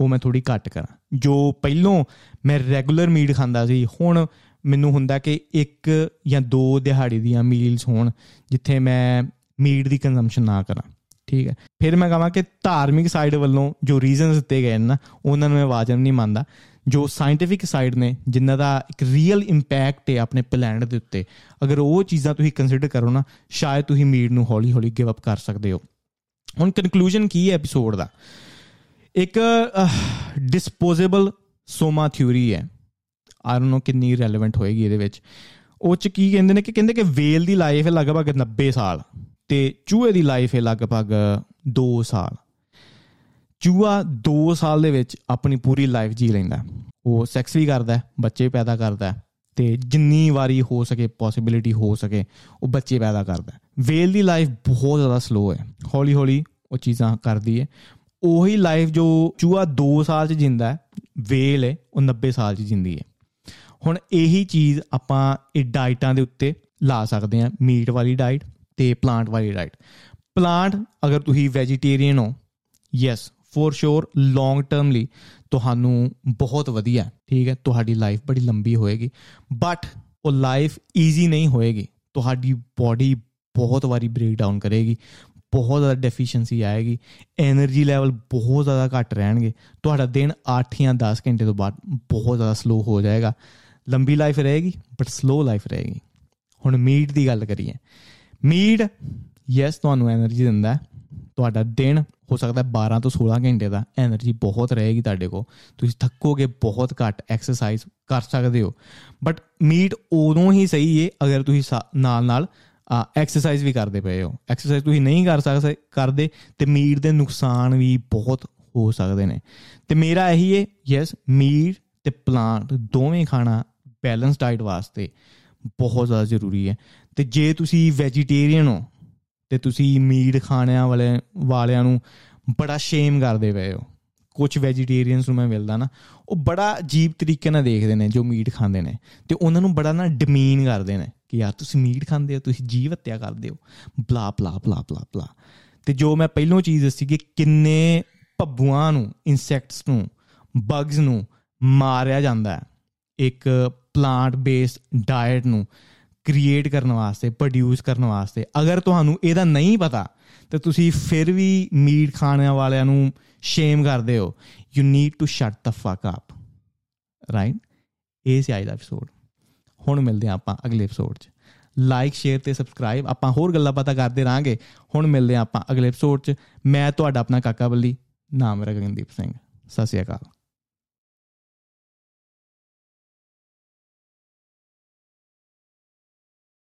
ਉਹ ਮੈਂ ਥੋੜੀ ਘੱਟ ਕਰਾਂ। ਜੋ ਪਹਿਲੋਂ ਮੈਂ ਰੈਗੂਲਰ ਮੀਟ ਖਾਂਦਾ ਸੀ, ਹੁਣ ਮੈਨੂੰ ਹੁੰਦਾ ਕਿ ਇੱਕ ਜਾਂ ਦੋ ਦਿਹਾੜੀ ਦੀਆਂ ਮੀਲਸ ਹੋਣ, ਜਿੱਥੇ ਮੈਂ ਮੀਟ ਦੀ ਕੰਜ਼ੰਪਸ਼ਨ ਨਾ ਕਰਾਂ। ਠੀਕ ਹੈ। ਫਿਰ ਮੈਂ ਕਹਾਂ ਕਿ ਧਾਰਮਿਕ ਸਾਈਡ ਵੱਲੋਂ ਜੋ ਰੀਜ਼ਨਸ ਦਿੱਤੇ ਗਏ ਨਾ ਉਹਨਾਂ ਨੂੰ ਮੈਂ ਵਾਜਬ ਨਹੀਂ ਮੰਨਦਾ। ਜੋ ਸਾਇੰਟਿਫਿਕ ਸਾਈਡ ਨੇ, ਜਿਨ੍ਹਾਂ ਦਾ ਇੱਕ ਰੀਅਲ ਇੰਪੈਕਟ ਹੈ ਆਪਣੇ ਪਲੈਨਟ ਦੇ ਉੱਤੇ, ਅਗਰ ਉਹ ਚੀਜ਼ਾਂ ਤੁਸੀਂ ਕੰਸੀਡਰ ਕਰੋ ਨਾ, ਸ਼ਾਇਦ ਤੁਸੀਂ ਮੀਟ ਨੂੰ ਹੌਲੀ-ਹੌਲੀ ਗਿਵ ਅਪ ਕਰ ਸਕਦੇ ਹੋ। ਹੁਣ ਕਨਕਲੂਜਨ ਕੀ ਹੈ ਐਪੀਸੋਡ ਦਾ? ਇੱਕ ਡਿਸਪੋਜ਼ੇਬਲ ਸੋਮਾ ਥਿਊਰੀ ਹੈ। ਆਈ ਡੋਨਟ ਨੋ ਕਿੰਨੀ ਰੈਲੇਵੈਂਟ ਹੋਏਗੀ ਇਹਦੇ ਵਿੱਚ। ਉਹ ਚ ਕੀ ਕਹਿੰਦੇ ਨੇ ਕਿ ਕਹਿੰਦੇ ਕਿ ਵੇਲ ਦੀ ਲਾਈਫ ਹੈ ਲਗਭਗ 90 ਸਾਲ ਤੇ ਚੂਹੇ ਦੀ ਲਾਈਫ ਹੈ ਲਗਭਗ 2 ਸਾਲ। ਚੂਹਾ 2 ਸਾਲ ਦੇ ਵਿੱਚ ਆਪਣੀ ਪੂਰੀ ਲਾਈਫ ਜੀ ਲੈਂਦਾ ਉਹ ਸੈਕਸ ਵੀ ਕਰਦਾ ਬੱਚੇ ਪੈਦਾ ਕਰਦਾ ਤੇ ਜਿੰਨੀ ਵਾਰੀ ਹੋ ਸਕੇ ਪੋਸਿਬਿਲਿਟੀ ਹੋ ਸਕੇ, ਉਹ ਬੱਚੇ ਪੈਦਾ ਕਰਦਾ ਵੇਲ ਦੀ ਲਾਈਫ ਬਹੁਤ ਜ਼ਿਆਦਾ ਸਲੋ ਹੈ। ਹੌਲੀ ਹੌਲੀ ਉਹ ਚੀਜ਼ਾਂ ਕਰਦੀ ਹੈ। ਉਹੀ ਲਾਈਫ ਜੋ ਚੂਹਾ 2 ਸਾਲ ਚ ਜਿੰਦਾ ਵੇਲ ਹੈ, ਉਹ 90 ਸਾਲ 'ਚ ਜਿੰਦੀ ਹੈ। ਹੁਣ ਇਹੀ ਚੀਜ਼ ਆਪਾਂ ਇਹ ਡਾਈਟਾਂ ਦੇ ਉੱਤੇ ਲਾ ਸਕਦੇ ਆ ਮੀਟ ਵਾਲੀ ਡਾਈਟ ਤੇ ਪਲਾਂਟ ਵਾਲੀ ਡਾਈਟ ਪਲਾਂਟ ਅਗਰ ਤੁਸੀਂ ਵੈਜੀਟੇਰੀਅਨ ਹੋ yes for sure long term ਲਈ ਤੁਹਾਨੂੰ ਬਹੁਤ ਵਧੀਆ ਠੀਕ ਹੈ, ਤੁਹਾਡੀ ਲਾਈਫ ਬੜੀ ਲੰਬੀ ਹੋਏਗੀ ਬਟ ਉਹ ਲਾਈਫ ਈਜ਼ੀ ਨਹੀਂ ਹੋਏਗੀ, ਤੁਹਾਡੀ ਬਾਡੀ ਬਹੁਤ ਵਾਰੀ ਬ੍ਰੇਕ ਡਾਊਨ ਕਰੇਗੀ ਬਹੁਤ ਜ਼ਿਆਦਾ ਡੈਫੀਸ਼ੀਐਂਸੀ ਆਏਗੀ એનર્ਜੀ ਲੈਵਲ ਬਹੁਤ ਜ਼ਿਆਦਾ ਘਟ ਰਹਿਣਗੇ, ਤੁਹਾਡਾ ਦਿਨ 8 ਜਾਂ 10 ਘੰਟੇ ਤੋਂ ਬਾਅਦ ਬਹੁਤ ਜ਼ਿਆਦਾ ਸਲੋ ਹੋ ਜਾਏਗਾ। ਲੰਬੀ ਲਾਈਫ ਰਹੇਗੀ ਬਟ ਸਲੋ ਲਾਈਫ ਰਹੇਗੀ। ਹੁਣ ਮੀਟ ਦੀ ਗੱਲ ਕਰੀਏ। ਮੀਟ ਯੈਸ ਤੁਹਾਨੂੰ એનર્ਜੀ ਦਿੰਦਾ ਹੈ। ਤੁਹਾਡਾ ਦਿਨ ਹੋ ਸਕਦਾ 12 ਤੋਂ 16 ਘੰਟੇ ਦਾ। એનર્ਜੀ ਬਹੁਤ ਰਹੇਗੀ ਤੁਹਾਡੇ ਕੋ ਤੁਸੀਂ ਥੱਕੋਗੇ, ਬਹੁਤ ਘੱਟ ਐਕਸਰਸਾਈਜ਼ ਕਰ ਸਕਦੇ ਹੋ। ਬਟ ਮੀਟ ਉਦੋਂ ਹੀ ਸਹੀ ਏ, ਅਗਰ ਤੁਸੀਂ ਨਾਲ ਨਾਲ ਐਕਸਰਸਾਈਜ਼ ਵੀ ਕਰਦੇ ਪਏ ਹੋ। ਐਕਸਰਸਾਈਜ਼ ਤੁਸੀਂ ਨਹੀਂ ਕਰ ਸਕਦੇ ਕਰਦੇ, ਤੇ ਮੀਟ ਦੇ ਨੁਕਸਾਨ ਵੀ ਬਹੁਤ ਹੋ ਸਕਦੇ ਨੇ। ਤੇ ਮੇਰਾ ਇਹੀ ਹੈ ਯੈਸ ਮੀਟ ਤੇ ਪਲਾਂਟ ਦੋਵੇਂ ਖਾਣਾ ਬੈਲੈਂਸ ਡਾਈਟ ਵਾਸਤੇ ਬਹੁਤ ਜ਼ਿਆਦਾ ਜ਼ਰੂਰੀ ਹੈ ਤੇ ਜੇ ਤੁਸੀਂ ਵੈਜੀਟੇਰੀਅਨ ਹੋ, ਤੇ ਤੁਸੀਂ ਮੀਟ ਖਾਣਿਆਂ ਵਾਲੇ, ਵਾਲਿਆਂ ਨੂੰ ਬੜਾ ਸ਼ੇਮ ਕਰਦੇ ਪਏ ਹੋ। ਕੁਝ ਵੈਜੀਟੇਰੀਅਨਸ ਨੂੰ ਮੈਂ ਮਿਲਦਾ ਨਾ, ਉਹ ਬੜਾ ਅਜੀਬ ਤਰੀਕੇ ਨਾਲ ਦੇਖਦੇ ਨੇ ਜੋ ਮੀਟ ਖਾਂਦੇ ਨੇ। ਤੇ ਉਹਨਾਂ ਨੂੰ ਬੜਾ ਨਾ ਡਿਮੀਨ ਕਰਦੇ ਨੇ। ਕਿ ਯਾਰ ਤੁਸੀਂ ਮੀਟ ਖਾਂਦੇ ਹੋ, ਤੁਸੀਂ ਜੀਵ ਹੱਤਿਆ ਕਰਦੇ ਹੋ। ਬਲਾ ਬਲਾ ਬਲਾ ਬਲਾ ਬਲਾ। ਤੇ ਜੋ ਮੈਂ ਪਹਿਲੋਂ ਚੀਜ਼ ਦੱਸੀ ਕਿ ਕਿੰਨੇ ਭੱਬੂਆਂ ਨੂੰ ਇਨਸੈਕਟਸ ਨੂੰ ਬਗਸ ਨੂੰ ਮਾਰਿਆ ਜਾਂਦਾ ਹੈ। ਇੱਕ ਪਲਾਂਟ ਬੇਸਡ ਡਾਈਟ ਨੂੰ ਕ੍ਰੀਏਟ ਕਰਨ ਵਾਸਤੇ ਪ੍ਰੋਡਿਊਸ ਕਰਨ ਵਾਸਤੇ। ਅਗਰ ਤੁਹਾਨੂੰ ਇਹਦਾ ਨਹੀਂ ਪਤਾ, ਤੇ ਤੁਸੀਂ ਫਿਰ ਵੀ ਮੀਟ ਖਾਣ ਵਾਲਿਆਂ ਨੂੰ ਸ਼ੇਮ ਕਰਦੇ ਹੋ। You need to shut the fuck up right ਇਹ ਸੀ ਅੱਜ ਦਾ ਐਪੀਸੋਡ ਹੁਣ ਮਿਲਦੇ ਆਪਾਂ ਅਗਲੇ ਐਪੀਸੋਡ 'ਚ। ਲਾਈਕ ਸ਼ੇਅਰ ਤੇ ਸਬਸਕ੍ਰਾਈਬ ਆਪਾਂ ਹੋਰ ਗੱਲਾਂ ਪਤਾ ਕਰਦੇ ਰਾਂਗੇ ਹੁਣ ਮਿਲਦੇ ਆਪਾਂ ਅਗਲੇ ਐਪੀਸੋਡ 'ਚ। ਮੈਂ ਤੁਹਾਡਾ ਆਪਣਾ ਕਾਕਾ ਬੱਲੀ, ਨਾਮ ਮੇਰਾ ਗਗਨਦੀਪ ਸਿੰਘ। ਸਤਿ ਸ਼੍ਰੀ ਅਕਾਲ।